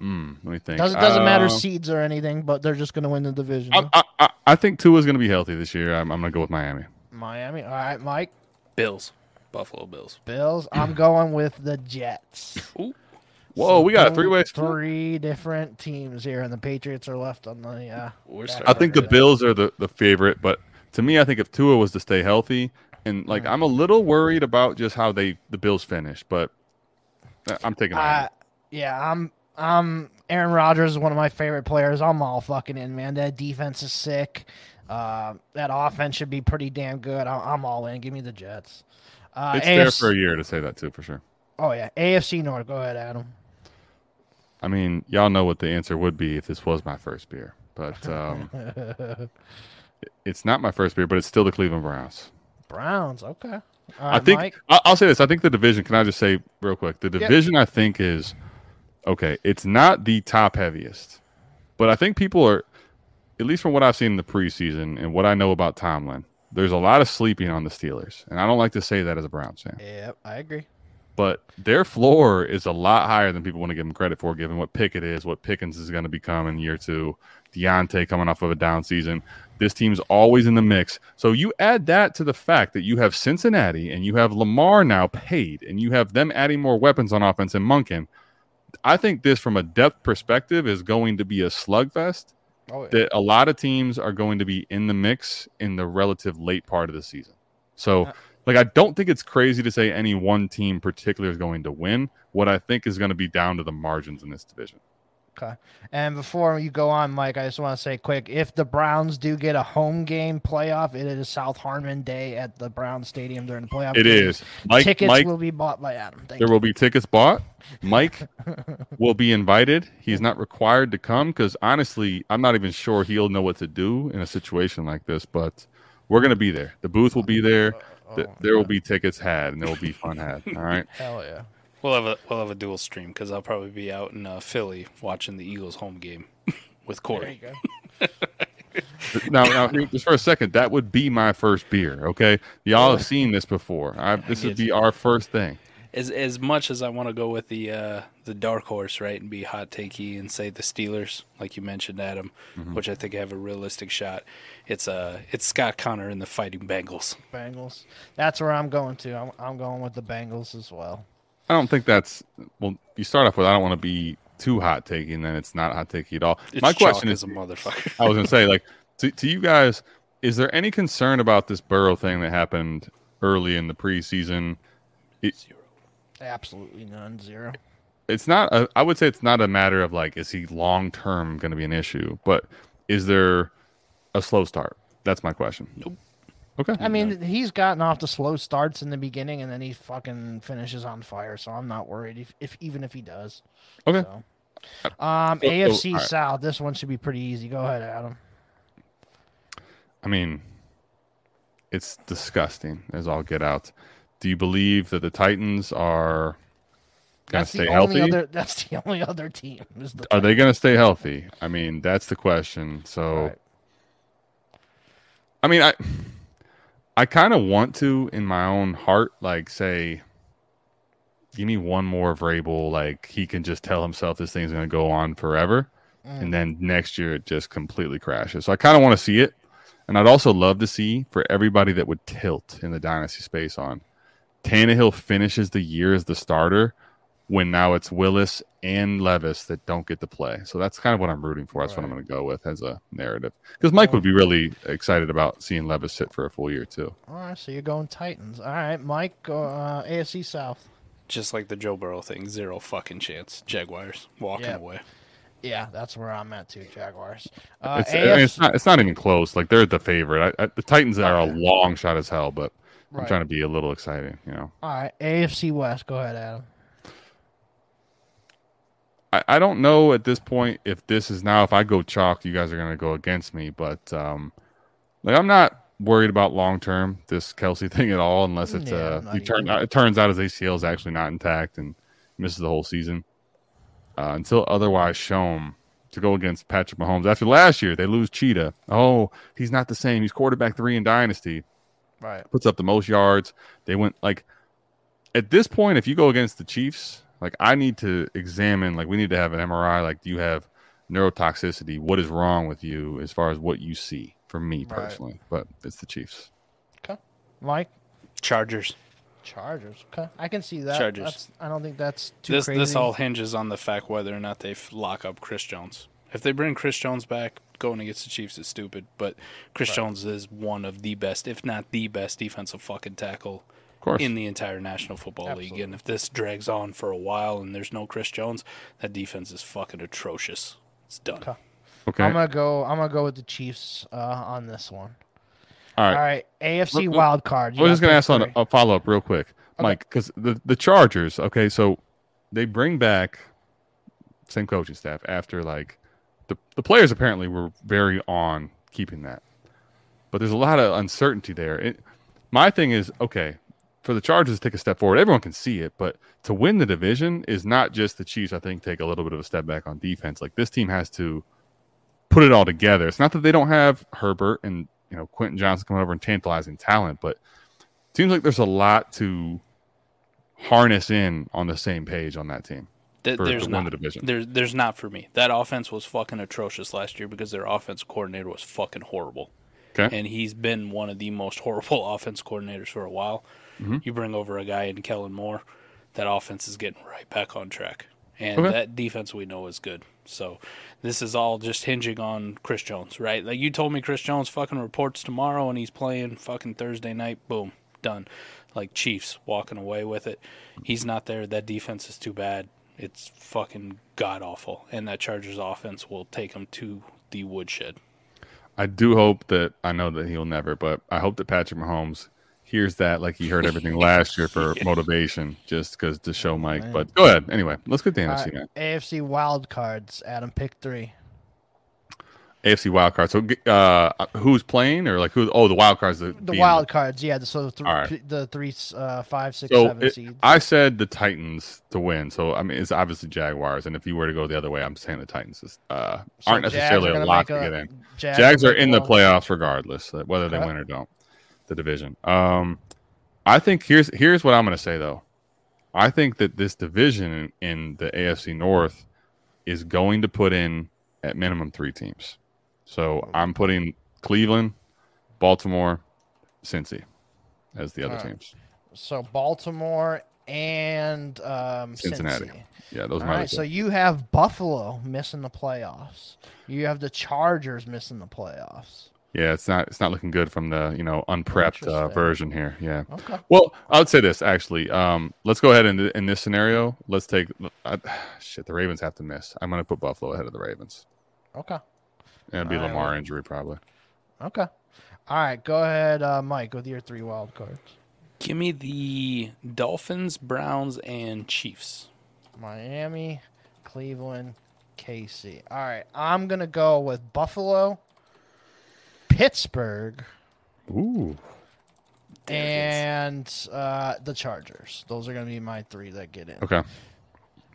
Mm, let me think. Doesn't doesn't matter Uh, seeds or anything, but they're just going to win the division. I, I, I, I think Tua's going to be healthy this year. I'm, I'm going to go with Miami. Miami. All right, Mike. Bills, Buffalo Bills. Bills. I'm *clears throat* going with the Jets. *laughs* Whoa, we got three way. Three different teams here, and the Patriots are left on the. Uh, We're I think the Bills are the, the favorite, but to me, I think if Tua was to stay healthy, and like I'm a little worried about just how they the Bills finish, but uh, I'm taking. uh, Miami. Yeah, I'm. I'm. Aaron Rodgers is one of my favorite players. I'm all fucking in, man. That defense is sick. Uh, that offense should be pretty damn good. I- I'm all in. Give me the Jets. Uh, it's there for a year to say that too, for sure. Oh yeah, AFC North. Go ahead, Adam. I mean, y'all know what the answer would be if this was my first beer, but *laughs* um, it's not my first beer, but it's still the Cleveland Browns. Browns. Okay. All I think Mike. I- I'll say this. I think the division. Can I just say real quick? The division I think is okay. It's not the top heaviest, but I think people are, at least from what I've seen in the preseason and what I know about Tomlin. There's a lot of sleeping on the Steelers, and I don't like to say that as a Browns fan. Yep, I agree. But their floor is a lot higher than people want to give them credit for, given what Pickett is, what Pickens is going to become in year two. Diontae coming off of a down season. This team's always in the mix. So you add that to the fact that you have Cincinnati and you have Lamar now paid, and you have them adding more weapons on offense and Monken. I think this from a depth perspective is going to be a slugfest Oh, yeah. that a lot of teams are going to be in the mix in the relative late part of the season. So, like, I don't think it's crazy to say any one team particular is going to win. What I think is going to be down to the margins in this division. Okay. And before you go on, Mike, I just want to say quick: if the Browns do get a home game playoff, it is South Harmon Day at the Brown Stadium during the playoff. It games. is. Mike, Tickets Mike, will be bought by Adam. Thank there you. will be tickets bought. Mike *laughs* will be invited. He's not required to come because honestly, I'm not even sure he'll know what to do in a situation like this. But we're going to be there. The booth will be there. Uh, Th- Oh, there will be tickets had, and there will be fun had. All right. *laughs* Hell yeah. We'll have a we'll have a dual stream because I'll probably be out in uh, Philly watching the Eagles home game *laughs* with There you Corey. go. *laughs* now, now, just for a second, that would be my first beer. Okay, y'all have seen this before. I, this would be you. our first thing. As as much as I want to go with the uh, the dark horse, right, and be hot takey and say the Steelers, like you mentioned, Adam, Mm-hmm. which I think have a realistic shot. It's uh it's Scott Connor and the Fighting Bengals. Bengals. That's where I'm going to. I'm, I'm going with the Bengals as well. I don't think that's well. You start off with I don't want to be too hot taking, then it's not hot taking at all. It's My question is, a motherfucker. I was gonna say, *laughs* like, to, to you guys, is there any concern about this Burrow thing that happened early in the preseason? It, Absolutely none. Zero. it's not. A, I would say it's not a matter of like, is he long term going to be an issue, but is there a slow start? That's my question. Nope. Okay. I mean, he's gotten off to slow starts in the beginning, and then he fucking finishes on fire. So I'm not worried if, if even if he does. okay. So. Um, So- so, AFC all right. South. This one should be pretty easy. Go ahead, Adam. I mean, it's disgusting as all get out. Do you believe that the Titans are going That's to the stay only healthy? other. *laughs* That's the only other team. Is the Are they going to stay healthy? I mean, that's the question. So, Right. I mean, I I kind of want to in my own heart like say give me one more of Vrabel like he can just tell himself this thing's going to go on forever Mm. and then next year it just completely crashes. So I kind of want to see it. And I'd also love to see for everybody that would tilt in the dynasty space on Tannehill finishes the year as the starter when now it's Willis and Levis that don't get to play. So that's kind of what I'm rooting for. That's what I'm going to go with as a narrative. Because Mike would be really excited about seeing Levis sit for a full year too. All right, so you're going Titans. All right, Mike, go, uh, AFC South. Just like the Joe Burrow thing, zero fucking chance. Jaguars walking Yeah. away. Yeah, that's where I'm at too. Jaguars. Uh, It's, I mean, it's not. It's not even close. Like they're the favorite. I, I, the Titans are a long shot as hell, but I'm trying to be a little exciting. You know, All right, AFC West. Go ahead, Adam. I, I don't know at this point if this is now. If I go chalk, you guys are going to go against me. But um, like I'm not worried about long term this Kelce *laughs* thing at all, unless it's Yeah, uh, he turn, it turns out his ACL is actually not intact and misses the whole season. Uh, until otherwise shown to go against Patrick Mahomes after last year, they lose Cheetah. Oh, he's not the same. He's quarterback three in Dynasty. Right. puts up the most yards. They went like at this point, if you go against the Chiefs, like I need to examine, like we need to have an MRI. Like, do you have neurotoxicity? What is wrong with you as far as what you see? For me Right. personally, but it's the Chiefs. Okay. Mike. Chargers. Chargers. Okay, I can see that. Chargers. That's, I don't think that's too This crazy. this all hinges on the fact whether or not they lock up Chris Jones. If they bring Chris Jones back, going against the Chiefs is stupid. But Chris Jones is one of the best, if not the best, defensive fucking tackle Of course, in the entire National Football League. And if this drags on for a while and there's no Chris Jones, that defense is fucking atrocious. It's done. Okay. okay. I'm gonna go. I'm gonna go with the Chiefs uh, on this one. All right. All right, AFC Let- let- wild card. I was just gonna ask on three. a, a follow up real quick, Mike, because the the Chargers. Okay, so they bring back same coaching staff after like the the players apparently were very on keeping that, but there's a lot of uncertainty there. It, my thing is okay for the Chargers to take a step forward. Everyone can see it, but to win the division is not just the Chiefs. I think take a little bit of a step back on defense. Like this team has to put it all together. It's not that they don't have Herbert and you know Quentin Johnston coming over and tantalizing talent, but it seems like there's a lot to harness in on the same page on that team Th- there's not. the division. There's there's not for me. That offense was fucking atrocious last year because their offense coordinator was fucking horrible. Okay. And he's been one of the most horrible *laughs* offense coordinators for a while. Mm-hmm. You bring over a guy in Kellen Moore, that offense is getting right back on track. and Okay. that defense we know is good. So this is all just hinging on Chris Jones, right? Like you told me, Chris Jones fucking reports tomorrow, and he's playing fucking Thursday night. Boom, done. Like Chiefs walking away with it. He's not there. That defense is too bad. It's fucking god awful, and that Chargers offense will take him to the woodshed. I do hope that I know that he'll never, but I hope that Patrick Mahomes hears that like he heard everything last year for *laughs* motivation, just because to show Mike. But go ahead. Anyway, let's get the All NFC right, man. AFC wild cards. Adam, pick three. AFC wild card. So uh, who's playing or like who? Oh, the wild cards. The, The wild cards, yeah. The, so the, th- All right. the three, uh, five, six, So seven it- seeds. I said the Titans to win. So I mean, it's obviously Jaguars, and if you were to go the other way, I'm saying the Titans is, uh, So aren't necessarily are a gonna lock to get in. Jags, Jags are in the playoffs regardless, uh, whether they Okay. win or don't. The division. Um, I think here's here's what I'm going to say though. I think that this division in, in the AFC North is going to put in at minimum three teams. So I'm putting Cleveland, Baltimore, Cincy as the other right. teams. So Baltimore and um, Cincinnati. Cincy. Yeah, those All right, so you have Buffalo missing the playoffs. You have the Chargers missing the playoffs. Yeah, it's not it's not looking good from the you know unprepped uh, version here. Yeah. Okay. Well, I would say this actually. Um, let's go ahead and in this scenario, let's take. I, shit, the Ravens have to miss. I'm going to put Buffalo ahead of the Ravens. Okay. And it'll be All right, Lamar well- injury probably. Okay. All right. Go ahead, uh, Mike, with your three wild cards. Give me the Dolphins, Browns, and Chiefs. Miami, Cleveland, KC. All right. I'm going to go with Buffalo, Pittsburgh, Ooh. and uh, the Chargers. Those are going to be my three that get in. Okay.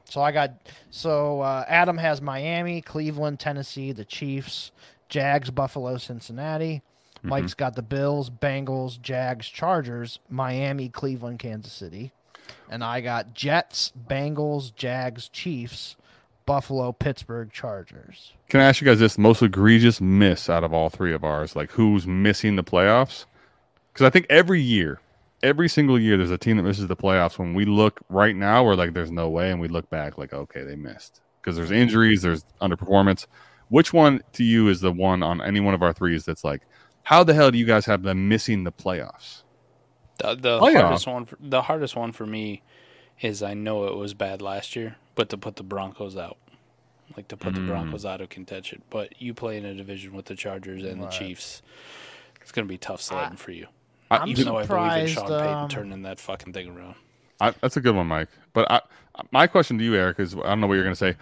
So I got so uh, Adam has Miami, Cleveland, Tennessee, the Chiefs, Jags, Buffalo, Cincinnati. Mike's got the Bills, Bengals, Jags, Chargers, Miami, Cleveland, Kansas City. And I got Jets, Bengals, Jags, Chiefs, Buffalo, Pittsburgh, Chargers. Can I ask you guys this most egregious miss out of all three of ours? Like who's missing the playoffs? Because I think every year, every single year, there's a team that misses the playoffs. When we look right now, we're like, there's no way, and we look back like, okay, they missed because there's injuries, there's underperformance. Which one to you is the one on any one of our threes that's like, how the hell do you guys have them missing the playoffs? The, the Playoff. hardest one, for, the hardest one for me, is I know it was bad last year, but to put the Broncos out, like to put the Broncos out of contention. But you play in a division with the Chargers and the Chiefs, it's going to be tough sledding for you. I, I'm Even though I believe in surprised, Sean Payton um, turning that fucking thing around. I, that's a good one, Mike. But I, my question to you, Eric, is I don't know what you're going to say.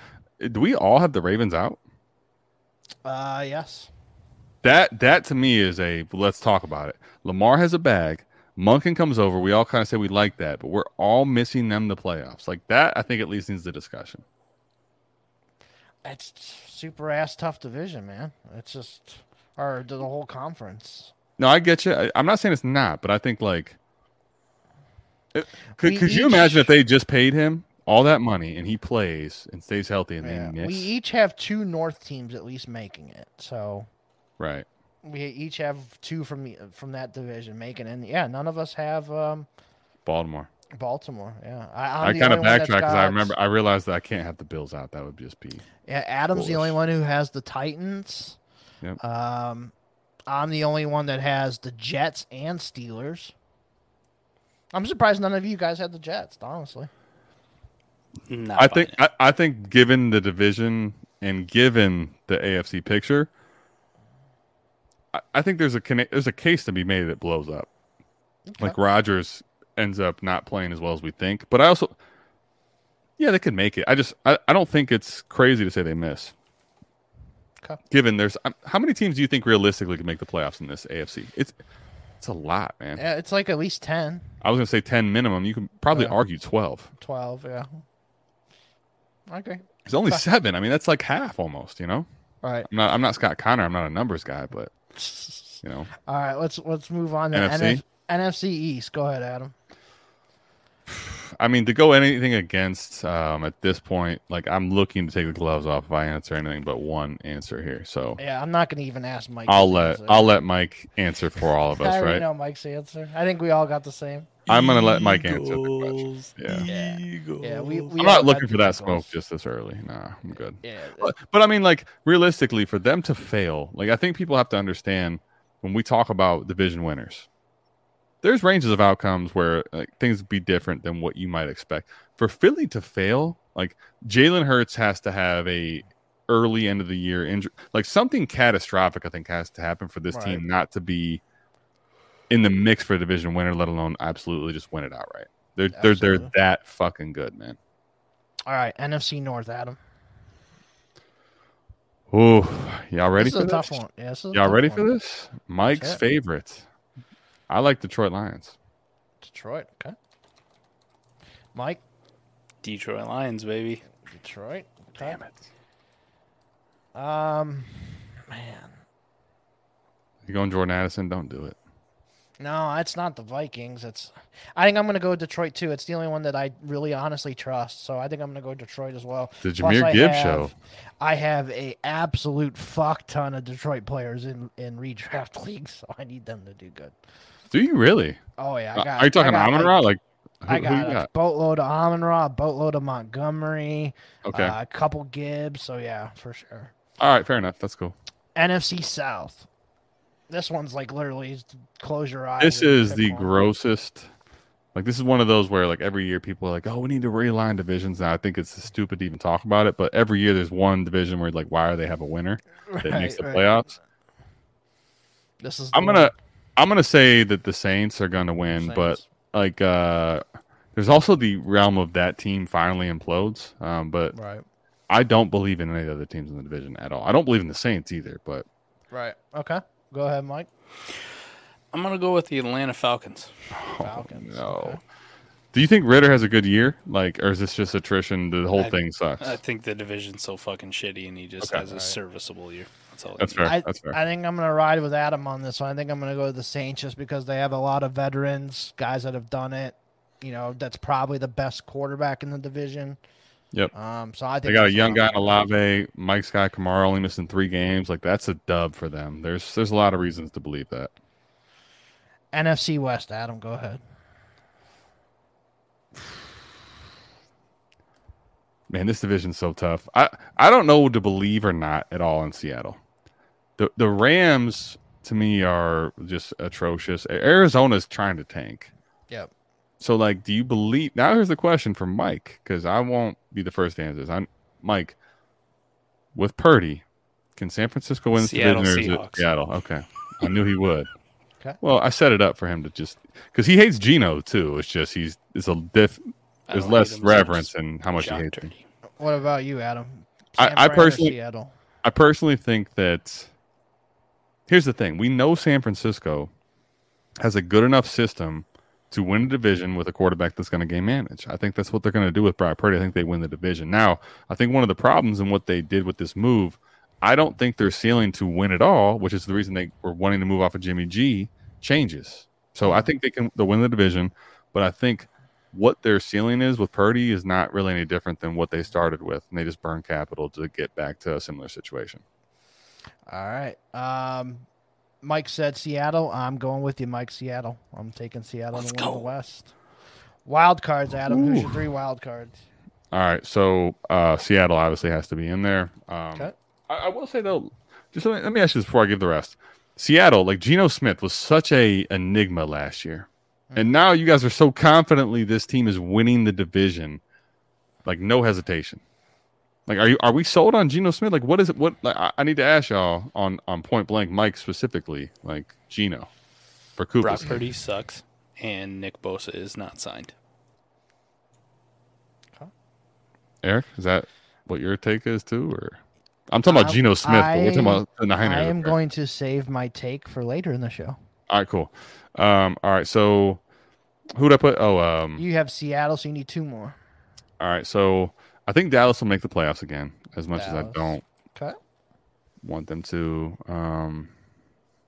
Do we all have the Ravens out? Uh, yes. That that to me is a let's talk about it. Lamar has a bag. Monken comes over. We all kind of say we like that, but we're all missing them the playoffs. Like that, I think at least needs the discussion. It's super ass tough division, man. It's just or the whole conference. No, I get you. I, I'm not saying it's not, but I think like, it, could, We could you imagine if they just paid him all that money and he plays and stays healthy and Yeah. they miss? We each have two North teams at least making it. So right. We each have two from the from that division making it. And yeah, none of us have um, Baltimore. Baltimore. Yeah, I, i kind of only one that's backtrack because I remember I realized that I can't have the Bills out. That would just be Yeah, Adam's the only one who has the Titans. Yep. Um, I'm the only one that has the Jets and Steelers. I'm surprised none of you guys had the Jets. Honestly, Not I think. I, I think given the division and given the AFC picture, I, think there's a there's a case to be made that blows up. Like Rodgers ends up not playing as well as we think, but I also, yeah, they could make it. I just I, I don't think it's crazy to say they miss. Okay. Given there's um, how many teams do you think realistically can make the playoffs in this AFC? It's it's a lot, man. yeah, it's like at least 10, I was gonna say ten minimum. You can probably Yeah. argue twelve. 12, Yeah, I agree. It's only seven. I mean, that's like half almost. You know. All right, I'm not. I'm not Scott Connor. I'm not a numbers guy, but *laughs* you know, all right. Let's let's move on to NFC? NF- NFC East. Go ahead, Adam. *sighs* I mean, to go anything against um, at this point, like I'm looking to take the gloves off if I answer anything but one answer here. So Yeah, I'm not going to even ask Mike. I'll let answer. I'll let Mike answer for all of I us, already right? know Mike's answer. I think we all got the same. I'm gonna let Mike answer the question. Eagles, Yeah. Yeah. Eagles. Yeah, we, we I'm not looking for that Eagles. smoke just this early. Nah, I'm good. Yeah, But, but I mean, like realistically, for them to fail, like I think people have to understand when we talk about division winners, there's ranges of outcomes where like, things be different than what you might expect. For Philly to fail, like Jalen Hurts has to have a early end of the year injury, like something catastrophic. I think has to happen for this Right. team not to be in the mix for a division winner, let alone absolutely just win it outright. They're they're they're that fucking good, man. all right, NFC North, Adam. Ooh, y'all ready this is for a tough this? one. Yeah, this is Y'all tough ready one. for this? Mike's it. favorite. I like Detroit Lions. Detroit. Okay. Mike, Detroit Lions, baby. Detroit. Okay. Damn it. Um, man, You going Jordan Addison? Don't do it. No, it's not the Vikings. It's. I think I'm gonna go Detroit too. It's the only one that I really honestly trust. So I think I'm gonna go Detroit as well. The Plus, Jahmyr I Gibbs have- show. I have a absolute fuck ton of Detroit players in in redraft *laughs* leagues, so I need them to do good. Do you really? Oh yeah, I got. Are you talking Amon Ra? Like, who, I who got, a boatload of Amon Ra, a boatload of Montgomery, Okay. uh, a couple Gibbs. So yeah, for sure. All right. Fair enough. That's cool. NFC South. This one's like literally close your eyes. This is the one. grossest. Like, this is one of those where, like, every year people are like, oh, we need to realign divisions. Now I think it's stupid to even talk about it. But every year there's one division where, like, why are they have a winner that makes the Right, right. playoffs? This is. I'm gonna I'm gonna say that the Saints are gonna win, one. but like uh there's also the realm of that team finally implodes. Um, but right, I don't believe in any of the other teams in the division at all. I don't believe in the Saints either. But right. Okay, go ahead, Mike. I'm gonna go with the Atlanta Falcons. Falcons. Oh, no. okay. Do you think Ridder has a good year? Like, or is this just attrition? The whole I- thing sucks. I think the division's so fucking shitty, and he just Okay. has a serviceable year. That's all. That's fair. I, That's fair. I think I'm gonna ride with Adam on this one. I think I'm gonna go with the Saints just because they have a lot of veterans, guys that have done it. You know, that's probably the best quarterback in the division. Yep. Um. So I think They got a young guy in Olave. Mike Scott Kamara only missing three games. Like that's a dub for them. There's there's a lot of reasons to believe that. NFC West. Adam, go ahead. *sighs* Man, this division's so tough. I, I don't know to believe or not at all in Seattle. The the Rams to me are just atrocious. Arizona's trying to tank. Yep. So like, do you believe? Now here's the question for Mike because I won't be the first to answer this. I'm Mike. With Purdy, can San Francisco win this Seattle division? Or is it Seahawks. Seattle. Okay, I knew he would. *laughs* Okay. Well, I set it up for him to just because he hates Gino too. It's just he's it's a diff. There's less hate him as much reverence as in how much he hates him. What about you, Adam? I- San I Fran personally- Seattle. I personally think that here's the thing: we know San Francisco has a good enough system to win a division with a quarterback that's going to game manage. I think that's what they're going to do with Brad Purdy. I think they win the division. Now, I think one of the problems in what they did with this move, I don't think their ceiling to win at all, which is the reason they were wanting to move off of Jimmy G, changes. So I think they can they'll win the division, but I think what their ceiling is with Purdy is not really any different than what they started with, and they just burn capital to get back to a similar situation. All right. Um, Mike said Seattle. I'm going with you, Mike. Seattle. I'm taking Seattle Let's to win go. the West. Wild cards, Adam. Who's your three wild cards? All right, so uh, Seattle obviously has to be in there. Um, Okay. I, I will say though, just let me, let me ask you this before I give the rest. Seattle, like Geno Smith, was such a enigma last year, and now you guys are so confidently this team is winning the division, like no hesitation. Like, are you are we sold on Geno Smith? Like, what is it? What like, I, I need to ask y'all on on point blank, Mike specifically, like Geno for Cooper. Brock Purdy sucks, and Nick Bosa is not signed. Eric, is that what your take is too, or I'm talking about Um, Geno Smith, but we're talking I- about the Niners. I am okay. going to save my take for later in the show. All right, cool. Um, all right, so who'd I put? Oh, um, You have Seattle, so you need two more. all right. So I think Dallas will make the playoffs again, as much as I don't Okay. want them to. Um,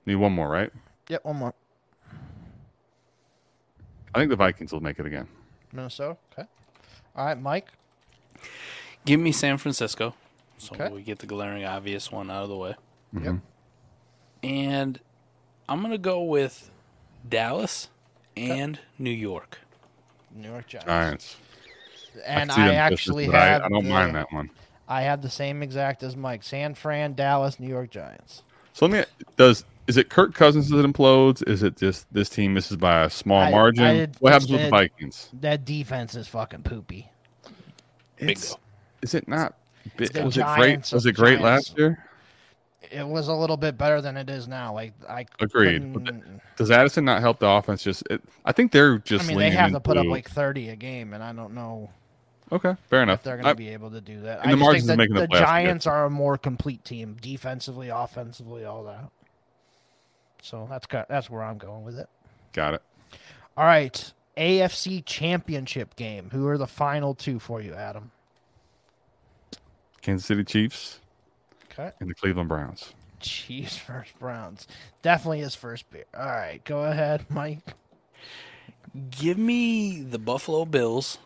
need one more, right? Yep, one more. I think the Vikings will make it again. Minnesota. Okay. All right, Mike. Give me San Francisco, so Okay. we get the glaring obvious one out of the way. Mhm. And I'm gonna go with Dallas and New York. New York Giants. Giants. And can see I actually but I- have. I, don't the, mind that one. I have the same exact as Mike. San Fran, Dallas, New York Giants. So let me does is it Kirk Cousins that implodes? Is it just this team misses by a small I- margin? I did- what happens with the Vikings? That defense is fucking poopy. It's, Bingo. is it not? bi- the Was it great? Was it great Giants. last year? It was a little bit better than it is now. Like I Agreed. But couldn't- Does Addison not help the offense? Just it, I think they're just. I just. mean, they have to put up like thirty a game, and I don't know Okay, fair enough. if they're going to be able to do that. I the just think that making the the playoffs are good. Giants are a more complete team, defensively, offensively, all that. So that's got, that's where I'm going with it. Got it. All right, AFC Championship game. Who are the final two for you, Adam? Kansas City Chiefs Okay, and the Cleveland Browns. Chiefs *laughs* versus Browns. Definitely his first beer. All right, go ahead, *laughs* Mike. Give me the Buffalo Bills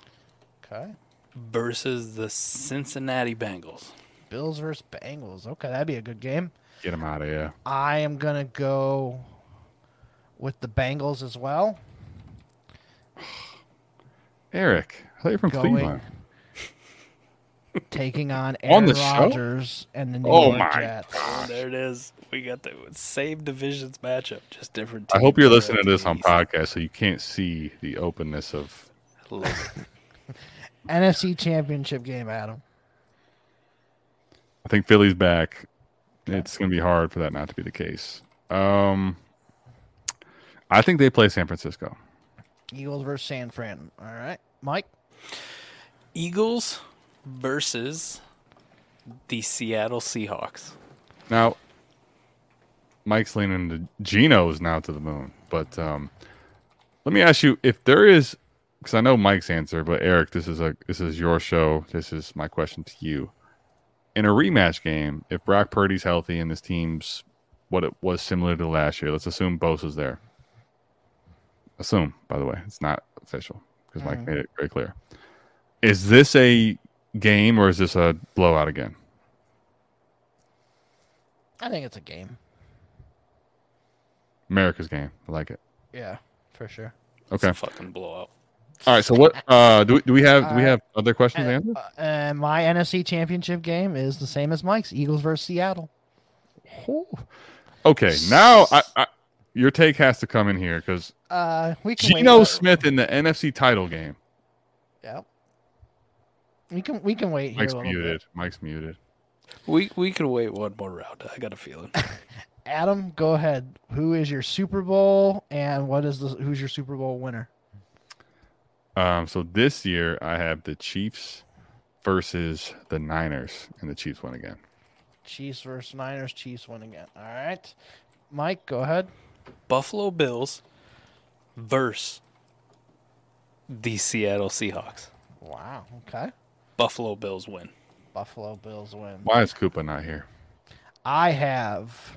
Okay, versus the Cincinnati Bengals. Bills versus Bengals. Okay, that'd be a good game. Get them out of here. I am gonna go with the Bengals as well. Eric, I thought you were from Going- Cleveland. taking on *laughs* On Aaron the show? Rodgers and the New Oh York my Jets. Oh, there it is. We got the same divisions matchup, just different. Teams I hope you're in listening to this on podcast so you can't see the openness of. Love it. *laughs* NFC Championship game, Adam. I think Philly's back. It's going to be hard for that not to be the case. Um, I think they play San Francisco. Eagles versus San Fran. All right, Mike. Eagles versus the Seattle Seahawks. Now, Mike's leaning to Geno's now to the moon. But um, let me ask you if there is, because I know Mike's answer, but Eric, this is a this is your show. This is my question to you. In a rematch game, if Brock Purdy's healthy and this team's what it was similar to last year, let's assume Bosa's there. Assume, by the way, it's not official because Mike mm. made it very clear. Is this a game or is this a blowout again? I think it's a game. America's game. I like it. Yeah, for sure. It's Okay. a fucking blowout. All right. So what uh do we, do we have do we Uh, have other questions to And, answer? uh, my NFC Championship game is the same as Mike's. Eagles versus Seattle. Okay. Now I, I your take has to come in here because Uh, we can Geno wait. Smith in the NFC title game. Yep. We can we can wait here Mike's a little muted. bit. Mike's muted. We we can wait one more round. I got a feeling. *laughs* Adam, go ahead. Who is your Super Bowl and what is the who's your Super Bowl winner? Um. So this year I have the Chiefs versus the Niners, and the Chiefs win again. Chiefs versus Niners. Chiefs win again. All right. Mike, go ahead. Buffalo Bills versus the Seattle Seahawks. Wow. Okay. Buffalo Bills win. Buffalo Bills win. Why is Koopa not here? I have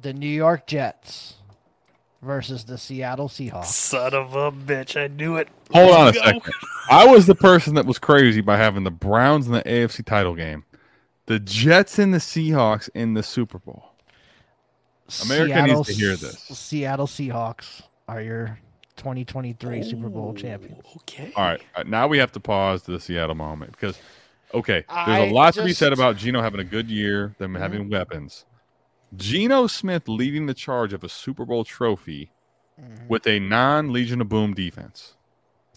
the New York Jets versus the Seattle Seahawks. Son of a bitch! I knew it. Hold on a Go. second. I was the person that was crazy by having the Browns in the AFC title game, the Jets and the Seahawks in the Super Bowl. America needs to hear this. Seattle Seahawks are your 2023 Super Bowl champions. Okay. All right, uh, now we have to pause the Seattle moment because, okay, there's I a lot to be said about Geno having a good year, them having weapons. Geno Smith leading the charge of a Super Bowl trophy with a non-Legion of Boom defense.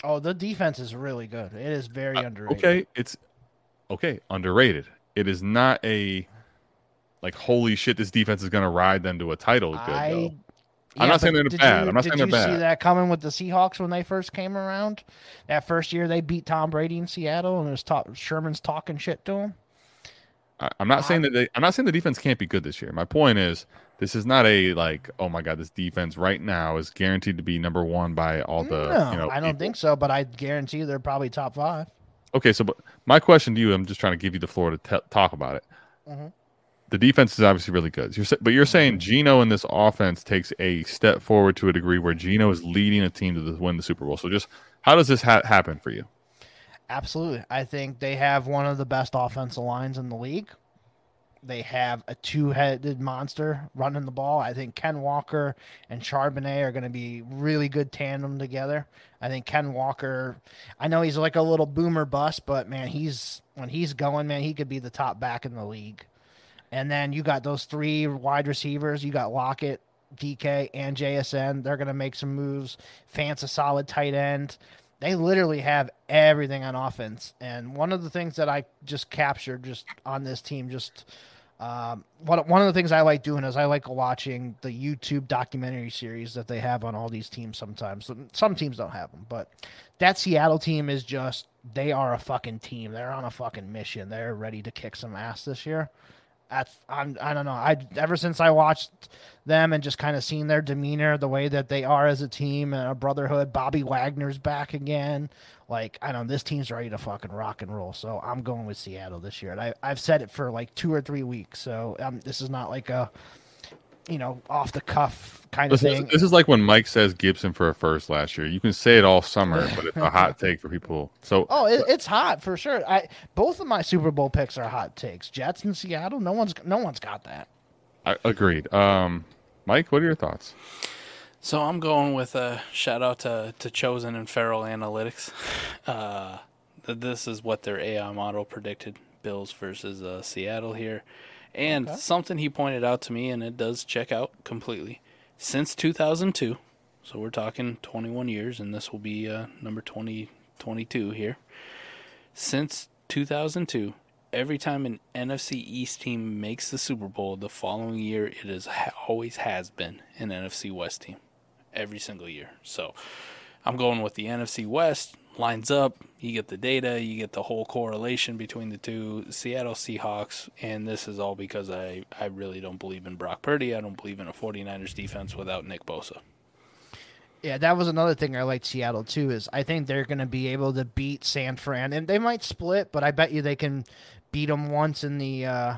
Oh, the defense is really good. It is very underrated. Uh, Okay, it's okay, underrated. It is not a like holy shit. This defense is going to ride them to a title. Good, I, though. I'm not saying they're bad. You, I'm not saying they're bad. Did you see that coming with the Seahawks when they first came around? That first year they beat Tom Brady in Seattle, and it was talk, Sherman's talking shit to him. I, I'm not saying that they. I'm not saying the defense can't be good this year. My point is, this is not a like, oh my god, this defense right now is guaranteed to be number one by all the. no, you know, I don't people. think so, but I guarantee they're probably top five. Okay, so but my question to you, I'm just trying to give you the floor to te- talk about it. Mhm. The defense is obviously really good. You're, but you're saying Geno in this offense takes a step forward to a degree where Geno is leading a team to the, win the Super Bowl. So just how does this ha- happen for you? Absolutely. I think they have one of the best offensive lines in the league. they have a two-headed monster running the ball. I think Ken Walker and Charbonnet are going to be really good tandem together. I think Ken Walker, I know he's like a little boomer bust, but man, he's when he's going, man, he could be the top back in the league. And then you got those three wide receivers. You got Lockett, DK, and JSN. They're going to make some moves. Fant's a solid tight end. They literally have everything on offense. And one of the things that I just captured just on this team, just um, one, one of the things I like doing is I like watching the YouTube documentary series that they have on all these teams sometimes. Some teams don't have them, but that Seattle team is just, they are a fucking team. They're on a fucking mission. They're ready to kick some ass this year I'm I don't know. I ever since I watched them and just kind of seen their demeanor, the way that they are as a team and a brotherhood. Bobby Wagner's back again. Like I know, this team's ready to fucking rock and roll. So I'm going with Seattle this year. And I I've said it for like two or three weeks. So um, this is not like a you know, off the cuff kind this of is, thing. this is like when Mike says Gibson for a first last year. You can say it all summer, but it's a hot *laughs* take for people. So Oh, it, it's hot for sure. I both of my Super Bowl picks are hot takes. Jets and Seattle. No one's no one's got that. I agreed. Um, Mike, what are your thoughts? So I'm going with a shout out to, to Chosen and Feral Analytics. Uh, this is what their AI model predicted Bills versus uh, Seattle here. And Okay. something he pointed out to me, and it does check out completely. Since 2002, so we're talking 21 years, and this will be uh, number 20, 22 here. Since 2002, every time an NFC East team makes the Super Bowl, the following year it is always has been an NFC West team, every single year. So I'm going with the NFC West lines up. You get the data, you get the whole correlation between the two Seattle Seahawks, and this is all because I I really don't believe in Brock Purdy. I don't believe in a 49ers defense without Nick Bosa. Yeah, that was another thing I liked Seattle too. Is I think they're going to be able to beat San Fran, and they might split, but I bet you they can beat them once in the uh,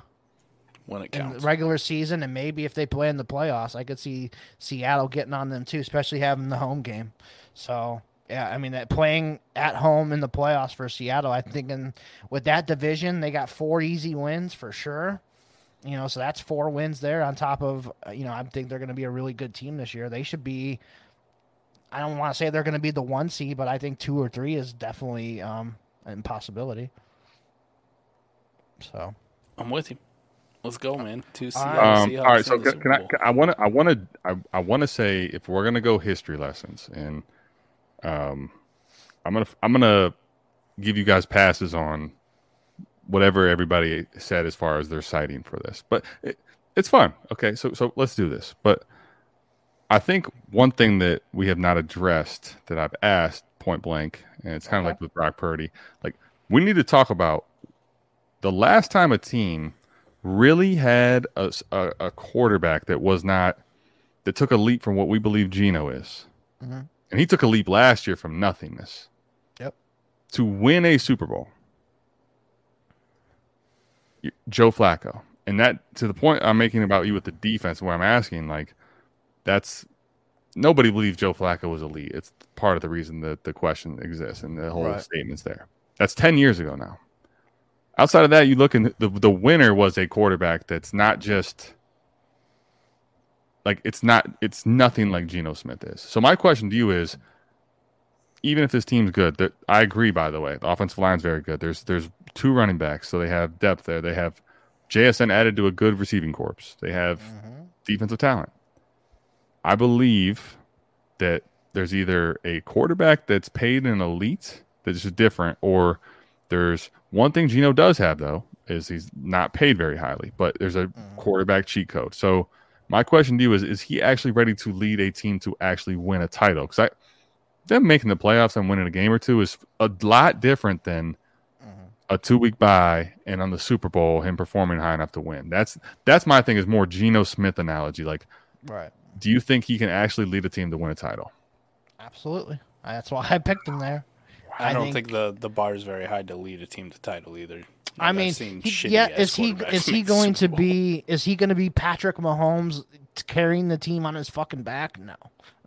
When it counts. the regular season, and maybe if they play in the playoffs, I could see Seattle getting on them too, especially having the home game. So yeah, I mean that playing at home in the playoffs for Seattle, I'm thinking with that division, they got four easy wins for sure. You know, so that's four wins there on top of uh, you know I think they're going to be a really good team this year. They should be. I don't want to say they're going to be the one seed, but I think two or three is definitely um, an impossibility. So I'm with you. Let's go, man. Two All Seahawks. right. Um, Seahawks all right, so can, can I? Can, I want to. I want to. I, I want to say if we're gonna go history lessons, and um, I'm gonna. I'm gonna give you guys passes on whatever everybody said as far as their citing for this, but it, it's fun. Okay, so so let's do this. But I think one thing that we have not addressed that I've asked point blank, and it's kind of Okay. like with Brock Purdy, like we need to talk about the last time a team really had a a quarterback that was not that took a leap from what we believe Geno is, Mhm. And he took a leap last year from nothingness. Yep. To win a Super Bowl, Joe Flacco, and that to the point I'm making about you with the defense, where I'm asking like, that's nobody believes Joe Flacco was elite. It's part of the reason that the question exists and the whole Right. statement's there. That's ten years ago now. Outside of that, you look and the the winner was a quarterback that's not just like it's not it's nothing like Geno Smith is. So my question to you is even if this team's good, that I agree by the way, the offensive line's very good. There's there's two running backs, so they have depth there. They have JSN added to a good receiving corps. They have mm-hmm. defensive talent. I believe that there's either a quarterback that's paid an elite that's just different, or there's one thing Geno does have though is he's not paid very highly, but there's a mm-hmm. quarterback cheat code. So my question to you is: Is he actually ready to lead a team to actually win a title? Because I them making the playoffs and winning a game or two is a lot different than mm-hmm. a two week bye and on the Super Bowl him performing high enough to win. That's that's my thing is more Geno Smith analogy. Like, right. do you think he can actually lead a team to win a title? Absolutely. That's why I picked him there. I, I don't think- think, the the bar is very high to lead a team to title either. I mean, he, yeah, is he is he going to be is he going to be Patrick Mahomes carrying the team on his fucking back? No,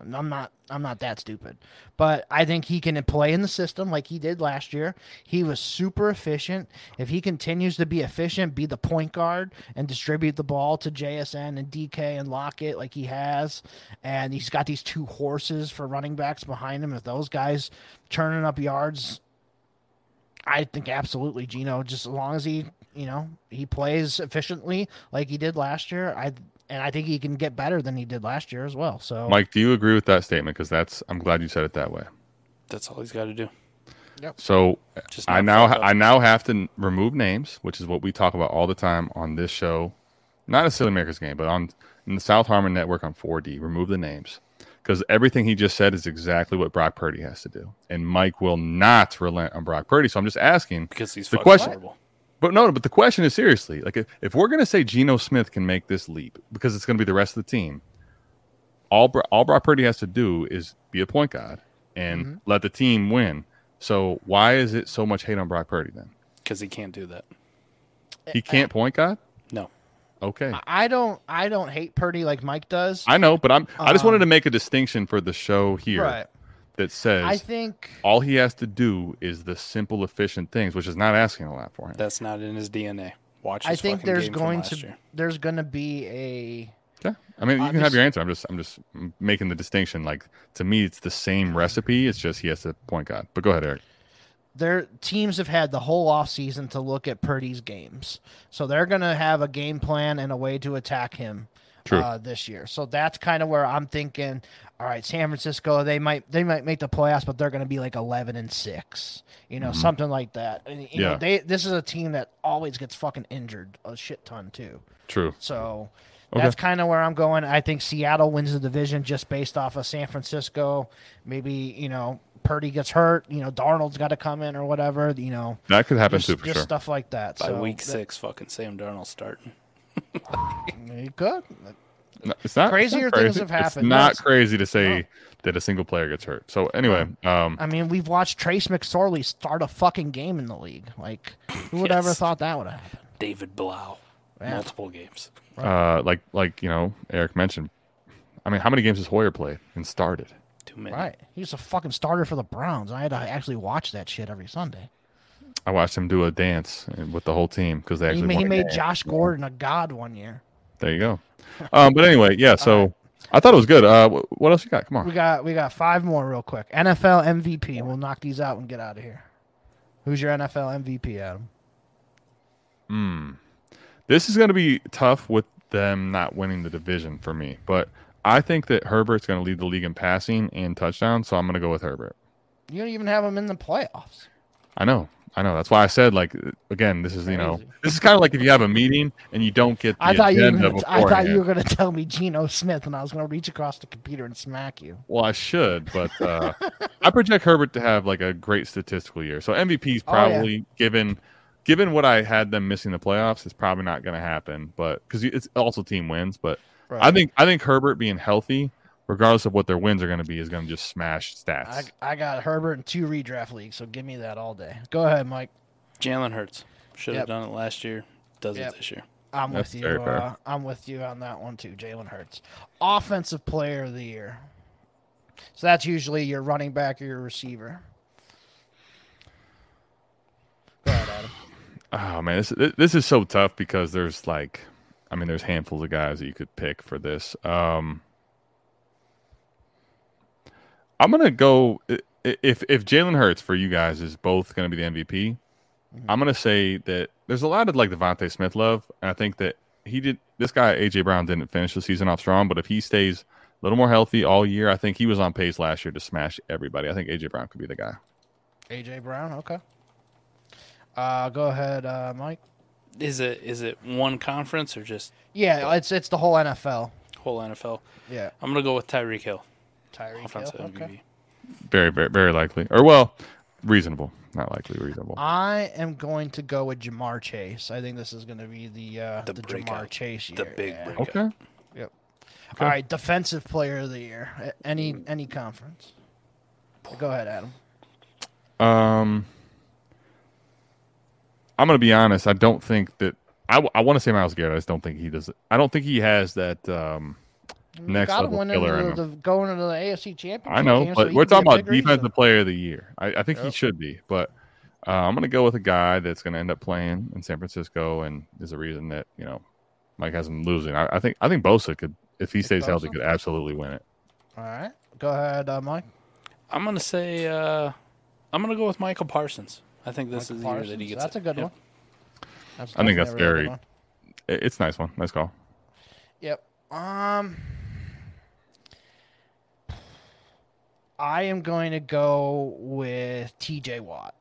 I'm not. I'm not that stupid. But I think he can play in the system like he did last year. He was super efficient. If he continues to be efficient, be the point guard and distribute the ball to JSN and DK and Lockett like he has, and he's got these two horses for running backs behind him. If those guys turning up yards I think absolutely Geno. Just as long as he, you know, he plays efficiently like he did last year. I and I think he can get better than he did last year as well. So Mike, do you agree with that statement? Because that's I'm glad you said it that way. That's all he's got to do. Yep. So Just I now fuck up. I now have to remove names, which is what we talk about all the time on this show. Not a silly America's Game, but on in the South Harmon Network on 4D. Remove the names because everything he just said is exactly what Brock Purdy has to do, and Mike will not relent on Brock Purdy. So I'm just asking. because he's The question- horrible. But no, but the question is seriously, like if, if we're gonna say Geno Smith can make this leap because it's gonna be the rest of the team, all all Brock Purdy has to do is be a point guard and Mm-hmm. let the team win. So why is it so much hate on Brock Purdy then? Because he can't do that. He can't point guard. No. Okay, I don't I don't hate Purdy like Mike does. I know, but I'm I just wanted Um, to make a distinction for the show here Right. that says I think all he has to do is the simple, efficient things, which is not asking a lot for him. That's not in his DNA. Watch. I think there's game going to year. there's going to be a Yeah, I mean, you can have your answer. I'm just, I'm just making the distinction. Like to me, it's the same recipe. It's just he has to point guard. But go ahead, Eric. Their teams have had the whole off season to look at Purdy's games. So they're going to have a game plan and a way to attack him uh, this year. So that's kind of where I'm thinking, all right, San Francisco, they might they might make the playoffs, but they're going to be like 11 and 6. You know, something like that. And, you know, Yeah. they this is a team that always gets fucking injured a shit ton too. True. So Okay. that's kind of where I'm going. I think Seattle wins the division just based off of San Francisco. Maybe, you know, Purdy gets hurt, you know, Darnold's got to come in or whatever, you know, That could happen just, too, for just sure. stuff like that. By so week that- six, fucking Sam Darnold starting. You could. No, It's not it's not Crazier things have happened. It's not That's- crazy to say that a single player gets hurt. So anyway, um, I mean, we've watched Trace McSorley start a fucking game in the league. Like, who would ever thought that would happen? David Blough. Yeah. Multiple games. uh, like, like you know, Eric mentioned. I mean, how many games has Hoyer played and started? Too many. Right. He was a fucking starter for the Browns. I had to actually watch that shit every Sunday. I watched him do a dance with the whole team because they He, actually ma- he won a made. Josh Gordon a god one year. There you go. Um, but anyway, yeah. *laughs* So I thought it was good. Uh, what else you got? Come on. We got we got five more real quick. NFL MVP. We'll knock these out and get out of here. Who's your NFL MVP, Adam? Hmm. This is going to be tough with them not winning the division for me, but I think that Herbert's going to lead the league in passing and touchdowns, so I'm going to go with Herbert. You don't even have him in the playoffs. I know, I know. That's why I said like again, this is you know, this is kind of like if you have a meeting and you don't get the I thought you were gonna, I thought you were gonna tell me Geno Smith, and I was gonna reach across the computer and smack you. Well, I should, but uh, I project Herbert to have like a great statistical year. So MVP is Oh, yeah. probably given given what I had them missing the playoffs, it's probably not going to happen. But because it's also team wins, but I think I think Herbert being healthy, regardless of what their wins are going to be, is going to just smash stats. I, I got Herbert in two redraft leagues, so give me that all day. Go ahead, Mike. Jalen Hurts. Should have Yep. done it last year. Does Yep. it this year. I'm That's with you. Uh, I'm with you on that one too. Jalen Hurts, offensive player of the year. So that's usually your running back or your receiver. Go ahead, Adam. Oh man, this this is so tough because there's like, I mean, there's handfuls of guys that you could pick for this. Um, I'm gonna go if if Jalen Hurts for you guys is both gonna be the MVP. I'm gonna say that there's a lot of like DeVonta Smith love, and I think that he did. This guy AJ Brown didn't finish the season off strong, but if he stays a little more healthy all year, I think he was on pace last year to smash everybody. I think AJ Brown could be the guy. AJ Brown. Okay. Uh, go ahead, uh, Mike. Is it is it one conference or just Yeah, it's it's the whole NFL. whole NFL? Yeah, I'm gonna go with Tyreek Hill, Tyreek offensive Hill. MVP. Okay. Very, very, very likely, or well, reasonable, not likely, reasonable. I am going to go with Ja'Marr Chase. I think this is going to be the uh, The the, Ja'Marr breakout. Chase year. The big yeah. breakout. Okay. Yep. All right, defensive player of the year. Any any conference. Go ahead, Adam. Um, I'm going to be honest. I don't think that I, I want to say Myles Garrett. I just don't think he does. I don't think he has that um, next got level one killer into the, going into the AFC Championship. I know, game, but he we're could be a talking about big reason. defensive player of the year. I, I think he should be, but uh, I'm going to go with a guy that's going to end up playing in San Francisco, and is a reason that you know Mike has him losing. I, I think I think Bosa could, if he stays healthy, could absolutely win it. All right, go ahead, uh, Mike. I'm gonna say uh, I'm gonna go with Micah Parsons. I think this Micah is the year that Parsons. he gets. That's it. a good Yep. one. That's I think that's definitely a really very- good one. It- It's a nice one. Nice call. Yep. Um, I am going to go with T.J. Watt.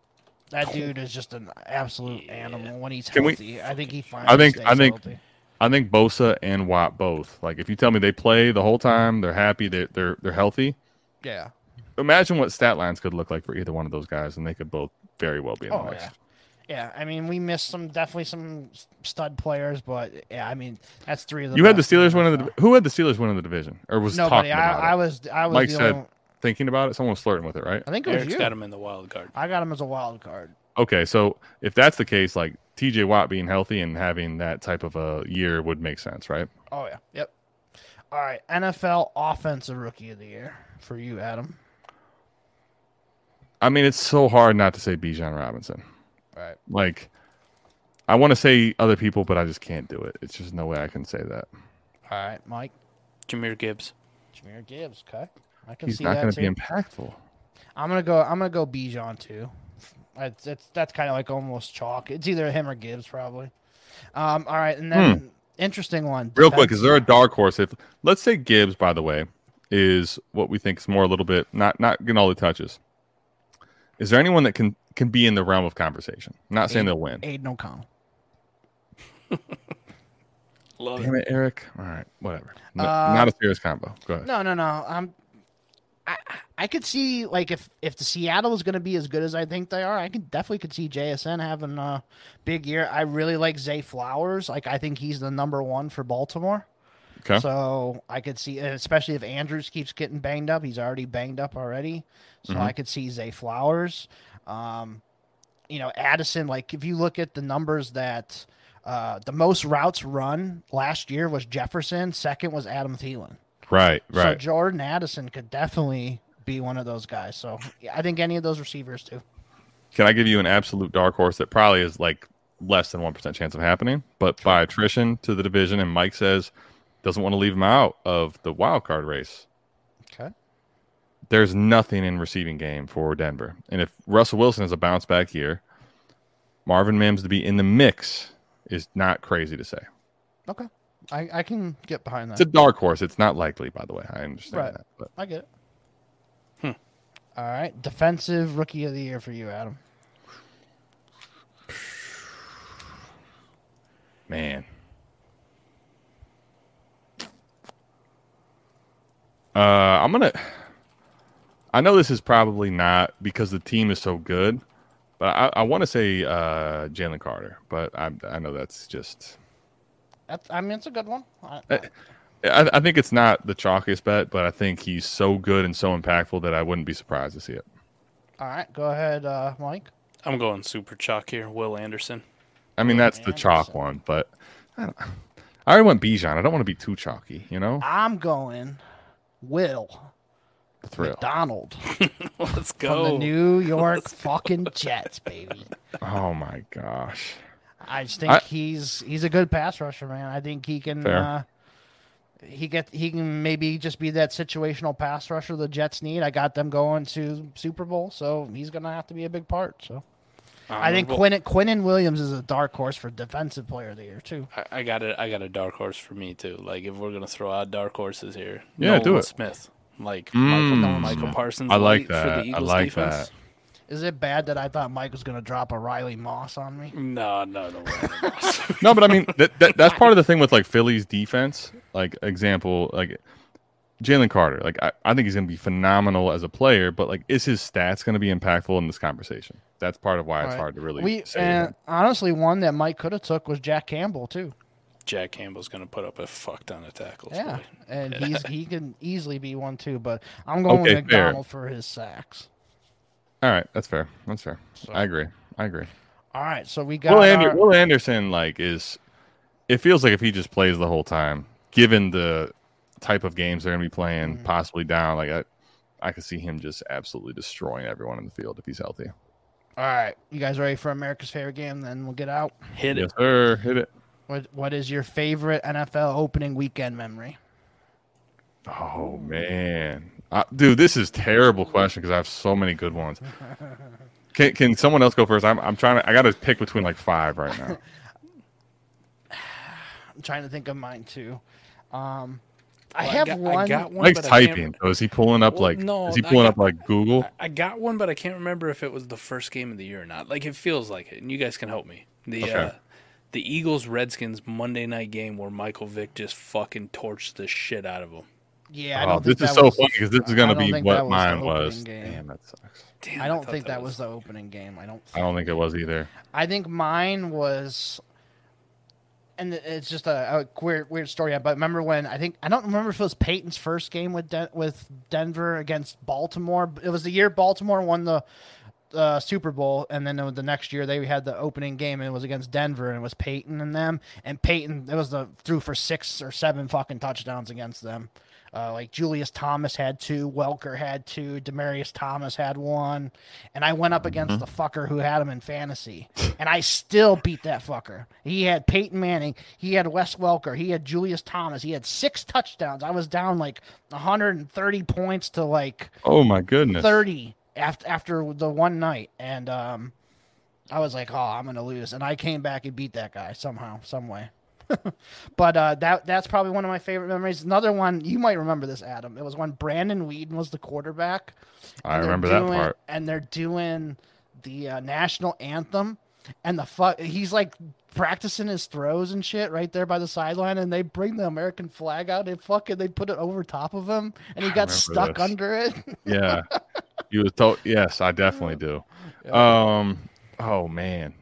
That dude is just an absolute animal when he's Can we- healthy. I think he finally I think- stays I think- healthy. I think Bosa and Watt both. Like if you tell me they play the whole time, they're happy, they're they're, they're healthy. Yeah. Imagine what stat lines could look like for either one of those guys, and they could both very well be in the Oh mix. yeah. Yeah, I mean, we missed some definitely some stud players, but yeah, I mean, that's three of the. You had the best in Steelers winning the who had the Steelers winning the division or was Nobody. talking I, about I it? was. I was Mike said- only, thinking about it. Someone was flirting with it, right? I think it was Eric's you. got him in the wild card. I got him as a wild card. Okay, so if that's the case, like T.J. Watt being healthy and having that type of a year would make sense, right? Oh yeah. Yep. All right. NFL Offensive Rookie of the Year for you, Adam. I mean, it's so hard not to say Bijan Robinson. Right. Like, I want to say other people, but I just can't do it. It's just no way I can say that. All right, Mike. Jahmyr Gibbs. Jahmyr Gibbs. Okay. I can He's see not that going too. to be impactful. I'm gonna go. I'm gonna go Bijan too. It's, it's that's kind of like almost chalk. It's either him or Gibbs probably. Um. All right, and then interesting one. Hmm. Real quick, is there a dark horse? If let's say Gibbs, by the way, is what we think is more a little bit not not getting all the touches. Is there anyone that can can be in the realm of conversation? I'm not saying they'll win. Aidan O'Connell? *laughs* Love Damn it, Eric. All right, whatever. No, Uh, not a serious combo. Go ahead. No, no, no. Um, I I could see like if if the Seattle is going to be as good as I think they are, I could definitely could see JSN having a big year. I really like Zay Flowers. Like I think he's the number one for Baltimore. Okay. So I could see, especially if Andrews keeps getting banged up. He's already banged up already. So Mhm. I could see Zay Flowers. Um, you know, Addison. Like if you look at the numbers that. Uh, the most routes run last year was Jefferson. Second was Adam Thielen. Right, Right. So. Jordan Addison could definitely be one of those guys. So yeah, I think any of those receivers too. Can I give you an absolute dark horse that probably is like less than one percent chance of happening, but by attrition to the division, and Mike says doesn't want to leave him out of the wild card race. Okay. There's nothing in receiving game for Denver, and if Russell Wilson has a bounce back year, Marvin Mims to be in the mix is not crazy to say. Okay. I, I can get behind that. It's a dark horse. It's not likely, by the way. I understand Right. that, but I get it. Hmm. All right. Defensive rookie of the year for you, Adam. Man. Uh, I'm gonna. I know this is probably not because the team is so good, but I, I want to say uh, Jalen Carter. But I, I know that's just. That's, I mean, it's a good one. I, Eh. I, I think it's not the chalkiest bet, but I think he's so good and so impactful that I wouldn't be surprised to see it. all right. Go ahead, uh, Mike. I'm going super chalk here. Will Anderson. I mean, that's the chalk one, but I, don't, I already went Bijan. I don't want to be too chalky, you know. I'm going Will The thrill. McDonald *laughs* *laughs* Let's go. from go. the New York fucking Jets, baby. Oh my gosh. I just think I- he's he's a good pass rusher, man. I think he can Fair. uh, he get he can maybe just be that situational pass rusher the Jets need. I got them going to Super Bowl, so he's gonna have to be a big part. So I think Honorable- Quinn Quinnen Williams is a dark horse for defensive player of the year too. I, I got it. I got a dark horse for me too. Like if we're gonna throw out dark horses here, Yeah, do it. Smith, like Mm. Michael, Micah Parsons. I like light for that. I the Eagles like defense. that. Is it bad that I thought Mike was gonna drop a Riley Moss on me? No, no, no. No, *laughs* but I mean that, that that's part of the thing with like Philly's defense. Like example, like Jalen Carter. Like I, I think he's gonna be phenomenal as a player, but like is his stats gonna be impactful in this conversation? That's part of why it's Right. hard to really We say. and honestly, one that Mike could have took was Jack Campbell too. Jack Campbell's gonna put up a fuck ton of tackles. Yeah, boy. and *laughs* he's he can easily be one too. But I'm going Okay, with fair. McDonald for his sacks. All right, that's fair. That's fair. So- I agree. I agree. All right, so we got Will, Ander- our- Will Anderson like is. It feels like if he just plays the whole time, given the type of games they're going to be playing, Mhm. possibly down, like I, I could see him just absolutely destroying everyone in the field if he's healthy. All right, you guys ready for America's favorite game? Then we'll get out. Hit it. Yes, sir. Hit it. What What is your favorite NFL opening weekend memory? Oh man, uh, dude, this is terrible question because I have so many good ones. *laughs* Can Can someone else go first? I'm I'm trying to. I got to pick between like five right now. *sighs* I'm trying to think of mine too. Um, I Well, have got, one. I got one. Mike's I can't typing. So is he pulling up Well, like? no, is he pulling got- up like Google? I got one, but I can't remember if it was the first game of the year or not. Like it feels like it, and you guys can help me. The Okay. uh, the Eagles Redskins Monday night game where Michael Vick just fucking torched the shit out of him. yeah, I Oh, don't this think is that so was- funny because this is gonna be what was mine was. game. Damn, that sucks. Damn, I don't thought think that was the opening game. I don't. I don't think it was either. I think mine was, and it's just a, a weird, weird story. But remember when I think I don't remember if it was Peyton's first game with with Denver against Baltimore. It was the year Baltimore won the uh, Super Bowl, and then the next year they had the opening game, and it was against Denver, and it was Peyton and them. And Peyton, it was the threw for six or seven fucking touchdowns against them. Uh, like Julius Thomas had two, Welker had two, Demaryius Thomas had one, and I went up against the fucker who had him in fantasy, and I still beat that fucker. He had Peyton Manning, he had Wes Welker, he had Julius Thomas, he had six touchdowns. I was down like 130 points to like Oh my goodness. 30 after after the one night, and um, I was like, oh, I'm gonna lose, and I came back and beat that guy somehow, some way. *laughs* but uh, that that's probably one of my favorite memories. Another one you might remember this, Adam. It was when Brandon Weeden was the quarterback. I remember that part. And they're doing the uh, national anthem, and the fuck, he's like practicing his throws and shit right there by the sideline, and they bring the American flag out and fucking they put it over top of him, and he got stuck this. under it. Yeah, *laughs* you was told. Yes, I definitely do. Um. Oh man.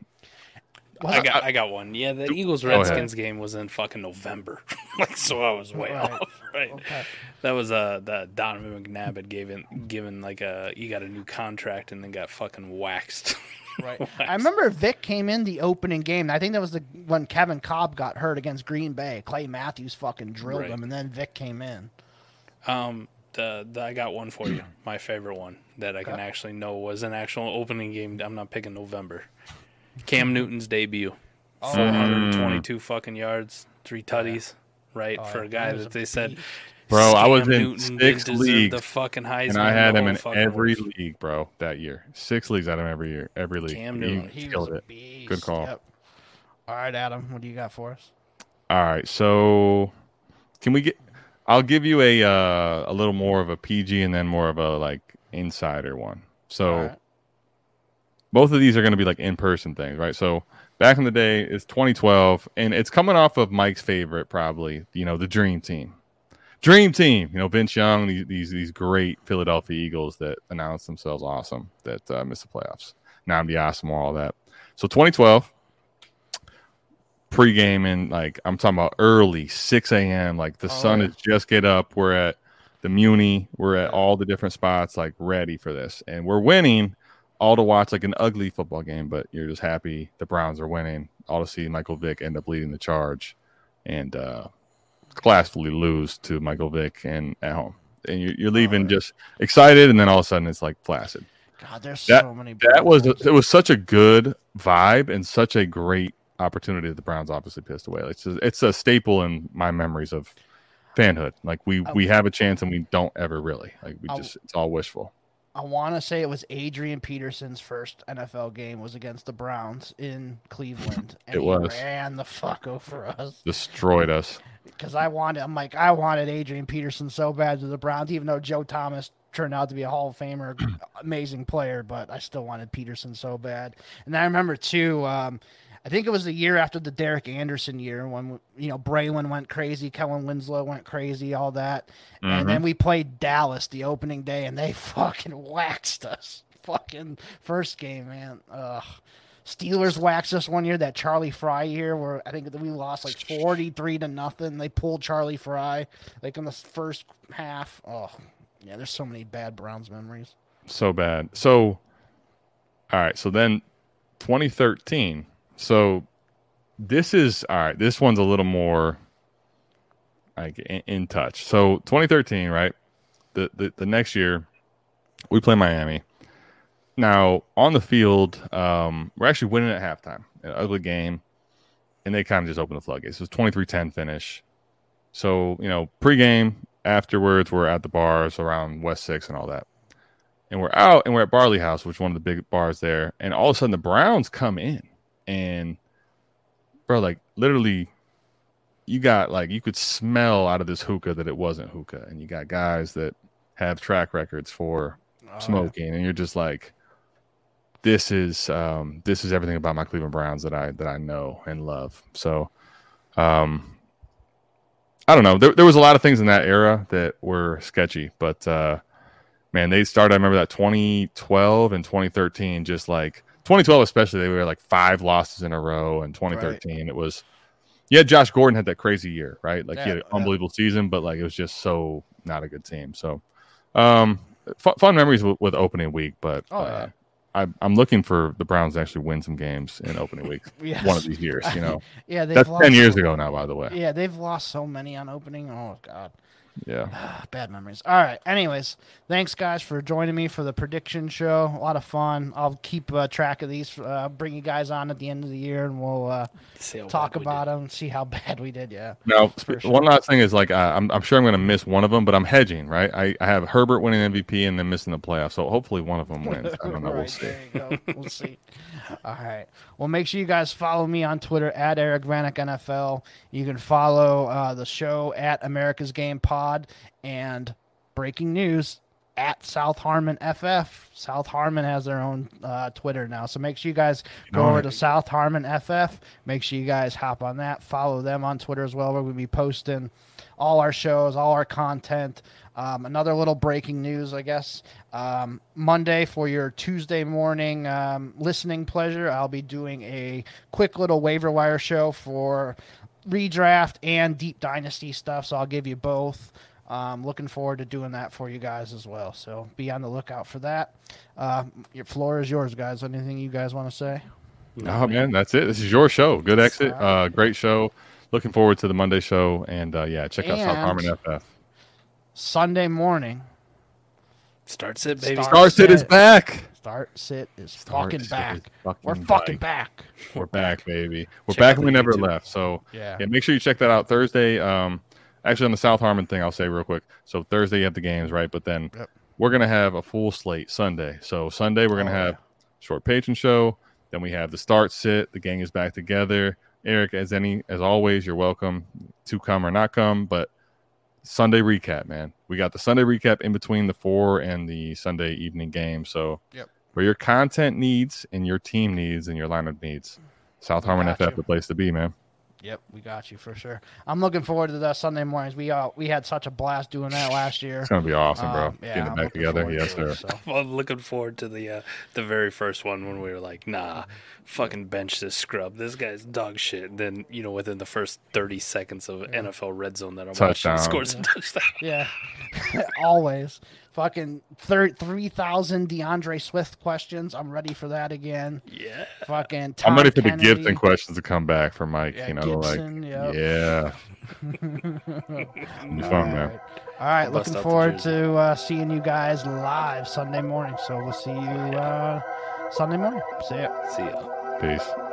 I got I got one. Yeah, the Eagles Redskins game was in fucking November. *laughs* like so I was way Right. off. *laughs* Right. Okay. That was uh that Donovan McNabb had given given like a you got a new contract and then got fucking waxed. *laughs* Right. I remember Vick came in the opening game. I think that was the when Kevin Kolb got hurt against Green Bay. Clay Matthews fucking drilled Right. him, and then Vick came in. Um the, the I got one for you. My favorite one that I can actually know was an actual opening game. I'm not picking November. Cam Newton's debut. Oh. 422 fucking yards, three tutties, right? Oh, for a guy that a they said beast. Bro, I was Cam in Newton six leagues, the fucking Heisman. and I had him in every works. league, bro. That year, six leagues out of him every year, every league. Cam Newton. He was killed a it. beast. Good call. Yep. All right, Adam, what do you got for us? All right, so can we get? I'll give you a uh, a little more of a PG and then more of a like insider one. So All right. Both of these are going to be like in person things, right? So back in the day, it's 2012, and it's coming off of Mike's favorite, probably you know the Dream Team. Dream Team, you know Vince Young, these these, these great Philadelphia Eagles that announced themselves awesome that uh, missed the playoffs. Nnamdi Asomugha, all that. So 2012, pregame and like I'm talking about early 6 a.m. Like the Oh, sun yeah. is just get up. We're at the Muni. We're at all the different spots, like ready for this, and we're winning. All to watch like an ugly football game, but you're just happy the Browns are winning. All to see Michael Vick end up leading the charge, and uh, classfully lose to Michael Vick and at home. And you're, you're leaving yeah. just excited, and then all of a sudden it's like flaccid God, there's that- so many. that was Browns. it was such a good vibe and such a great opportunity that the Browns obviously pissed away. It's a, it's a staple in my memories of fanhood. Like we I- we have a chance and we don't ever really. Like we I- just it's all wishful. I want to say it was Adrian Peterson's first NFL game was against the Browns in Cleveland, *laughs* and It he was. ran the fuck over us. Destroyed us. because I wanted. I'm like, I wanted Adrian Peterson so bad to the Browns, even though Joe Thomas turned out to be a Hall of Famer, *coughs* amazing player, but I still wanted Peterson so bad. And I remember too. Um, I think it was the year after the Derek Anderson year when you know Braylon went crazy, Kellen Winslow went crazy, all that, Mhm. and then we played Dallas the opening day, and they *laughs* fucking waxed us. Fucking first game, man. Ugh. Steelers waxed us one year, that Charlie Frye year, where I think we lost like forty three to nothing. They pulled Charlie Frye like in the first half. Oh, yeah. There's so many bad Browns memories. So bad. So all right, so then 2013. So this is all right. This one's a little more like in, in touch. So 2013, right? The, the the next year we play Miami. Now on the field, um, we're actually winning at halftime. An ugly game, and they kind of just open the floodgates. It was 23-10 finish. So you know, pregame, afterwards, we're at the bars around West Six and all that and we're out and we're at Barley House, which is one of the big bars there. And all of a sudden the Browns come in and bro, like literally you got like you could smell out of this hookah that it wasn't hookah. And you got guys that have track records for Oh, smoking, and you're just like this is um this is everything about my Cleveland Browns that I that I know and love. So um I don't know. There, there was a lot of things in that era that were sketchy, but uh man, they started. I remember that 2012 and 2013, just like 2012, especially, they were like five losses in a row. And 2013, it was, yeah, Josh Gordon had that crazy year, right? Like he had Yeah, an yeah. unbelievable season, but like it was just so not a good team. So, um, fun, fun memories with, with opening week, but Oh, uh, yeah. I, I'm looking for the Browns to actually win some games in opening week *laughs* Yes. one of these years. You *laughs* know, Yeah, they've that's lost 10 years ago now, by the way. Yeah, they've lost so many on opening. Oh god. Yeah. *sighs* Bad memories. All right. Anyways, thanks guys for joining me for the prediction show. A lot of fun. I'll keep uh, track of these. Uh, bring you guys on at the end of the year, and we'll uh, talk bad we about them. See how *laughs* bad we did. Yeah. Now, For sp- sure. one last thing is like uh, I'm, I'm sure I'm going to miss one of them, but I'm hedging, right? I, I have Herbert winning MVP and then missing the playoffs, so hopefully one of them wins. I don't know. *laughs* We'll see. There you go. We'll see. *laughs* All right. Well, make sure you guys follow me on Twitter at Eric Vanek NFL. You can follow uh, the show at America's Game Pod and breaking news at South Harmon FF. South Harmon has their own uh, Twitter now, so make sure you guys go over to South Harmon FF. Make sure you guys hop on that. Follow them on Twitter as well. We're going to be posting all our shows, all our content. Um, another little breaking news, I guess. Um, Monday for your Tuesday morning um, listening pleasure, I'll be doing a quick little waiver wire show for redraft and deep dynasty stuff. So I'll give you both. Um, looking forward to doing that for you guys as well. So be on the lookout for that. Uh, your floor is yours, guys. Anything you guys want to say? Oh man, that's it. This is your show. Good exit. Uh, great show. Looking forward to the Monday show, and uh, yeah, check out South And- Harmon FF. Sunday morning, Starts it, baby. Start- Star Sit is back. start sit is Start fucking Sit back. is fucking We're fucking back. back. We're back, baby. We're Check back and we never YouTube. left. So Yeah. yeah, make sure you check that out Thursday. Um, actually on the South Harmon thing, I'll say real quick. So Thursday you have the games, right? But then Yep. we're gonna have a full slate Sunday. So Sunday we're gonna Oh, have short Patreon show. Then we have the start sit. The gang is back together. Eric, as any as always, you're welcome to come or not come. But Sunday recap, man. We got the Sunday recap in between the four and the Sunday evening game. So Yep. for your content needs and your team needs and your lineup needs, South Harmon FF you. the place to be, man. Yep, we got you for sure. I'm looking forward to the Sunday mornings. We uh, we had such a blast doing that last year. It's gonna be awesome, bro. Um, yeah, Getting it I'm back together. Yes, to it, sir. so. *laughs* I'm looking forward to the uh, the very first one when we were like, nah, fucking bench this scrub. This guy's dog shit. Then you know, within the first 30 seconds of NFL red zone that I'm Touchdown. watching, scores a *laughs* touchdown. Yeah, *laughs* always. Fucking thir- 3,000 D'Andre Swift questions. I'm ready for that again. Yeah. Fucking Tom I'm ready for Kennedy. the Gibson questions to come back from Mike. Yeah, you know, Gibson, like yep. yeah, It'll *laughs* be fun, man. Alright. All right, Bust looking forward jersey. to uh, seeing you guys live Sunday morning. So we'll see you uh, Sunday morning. See ya. See ya. Peace.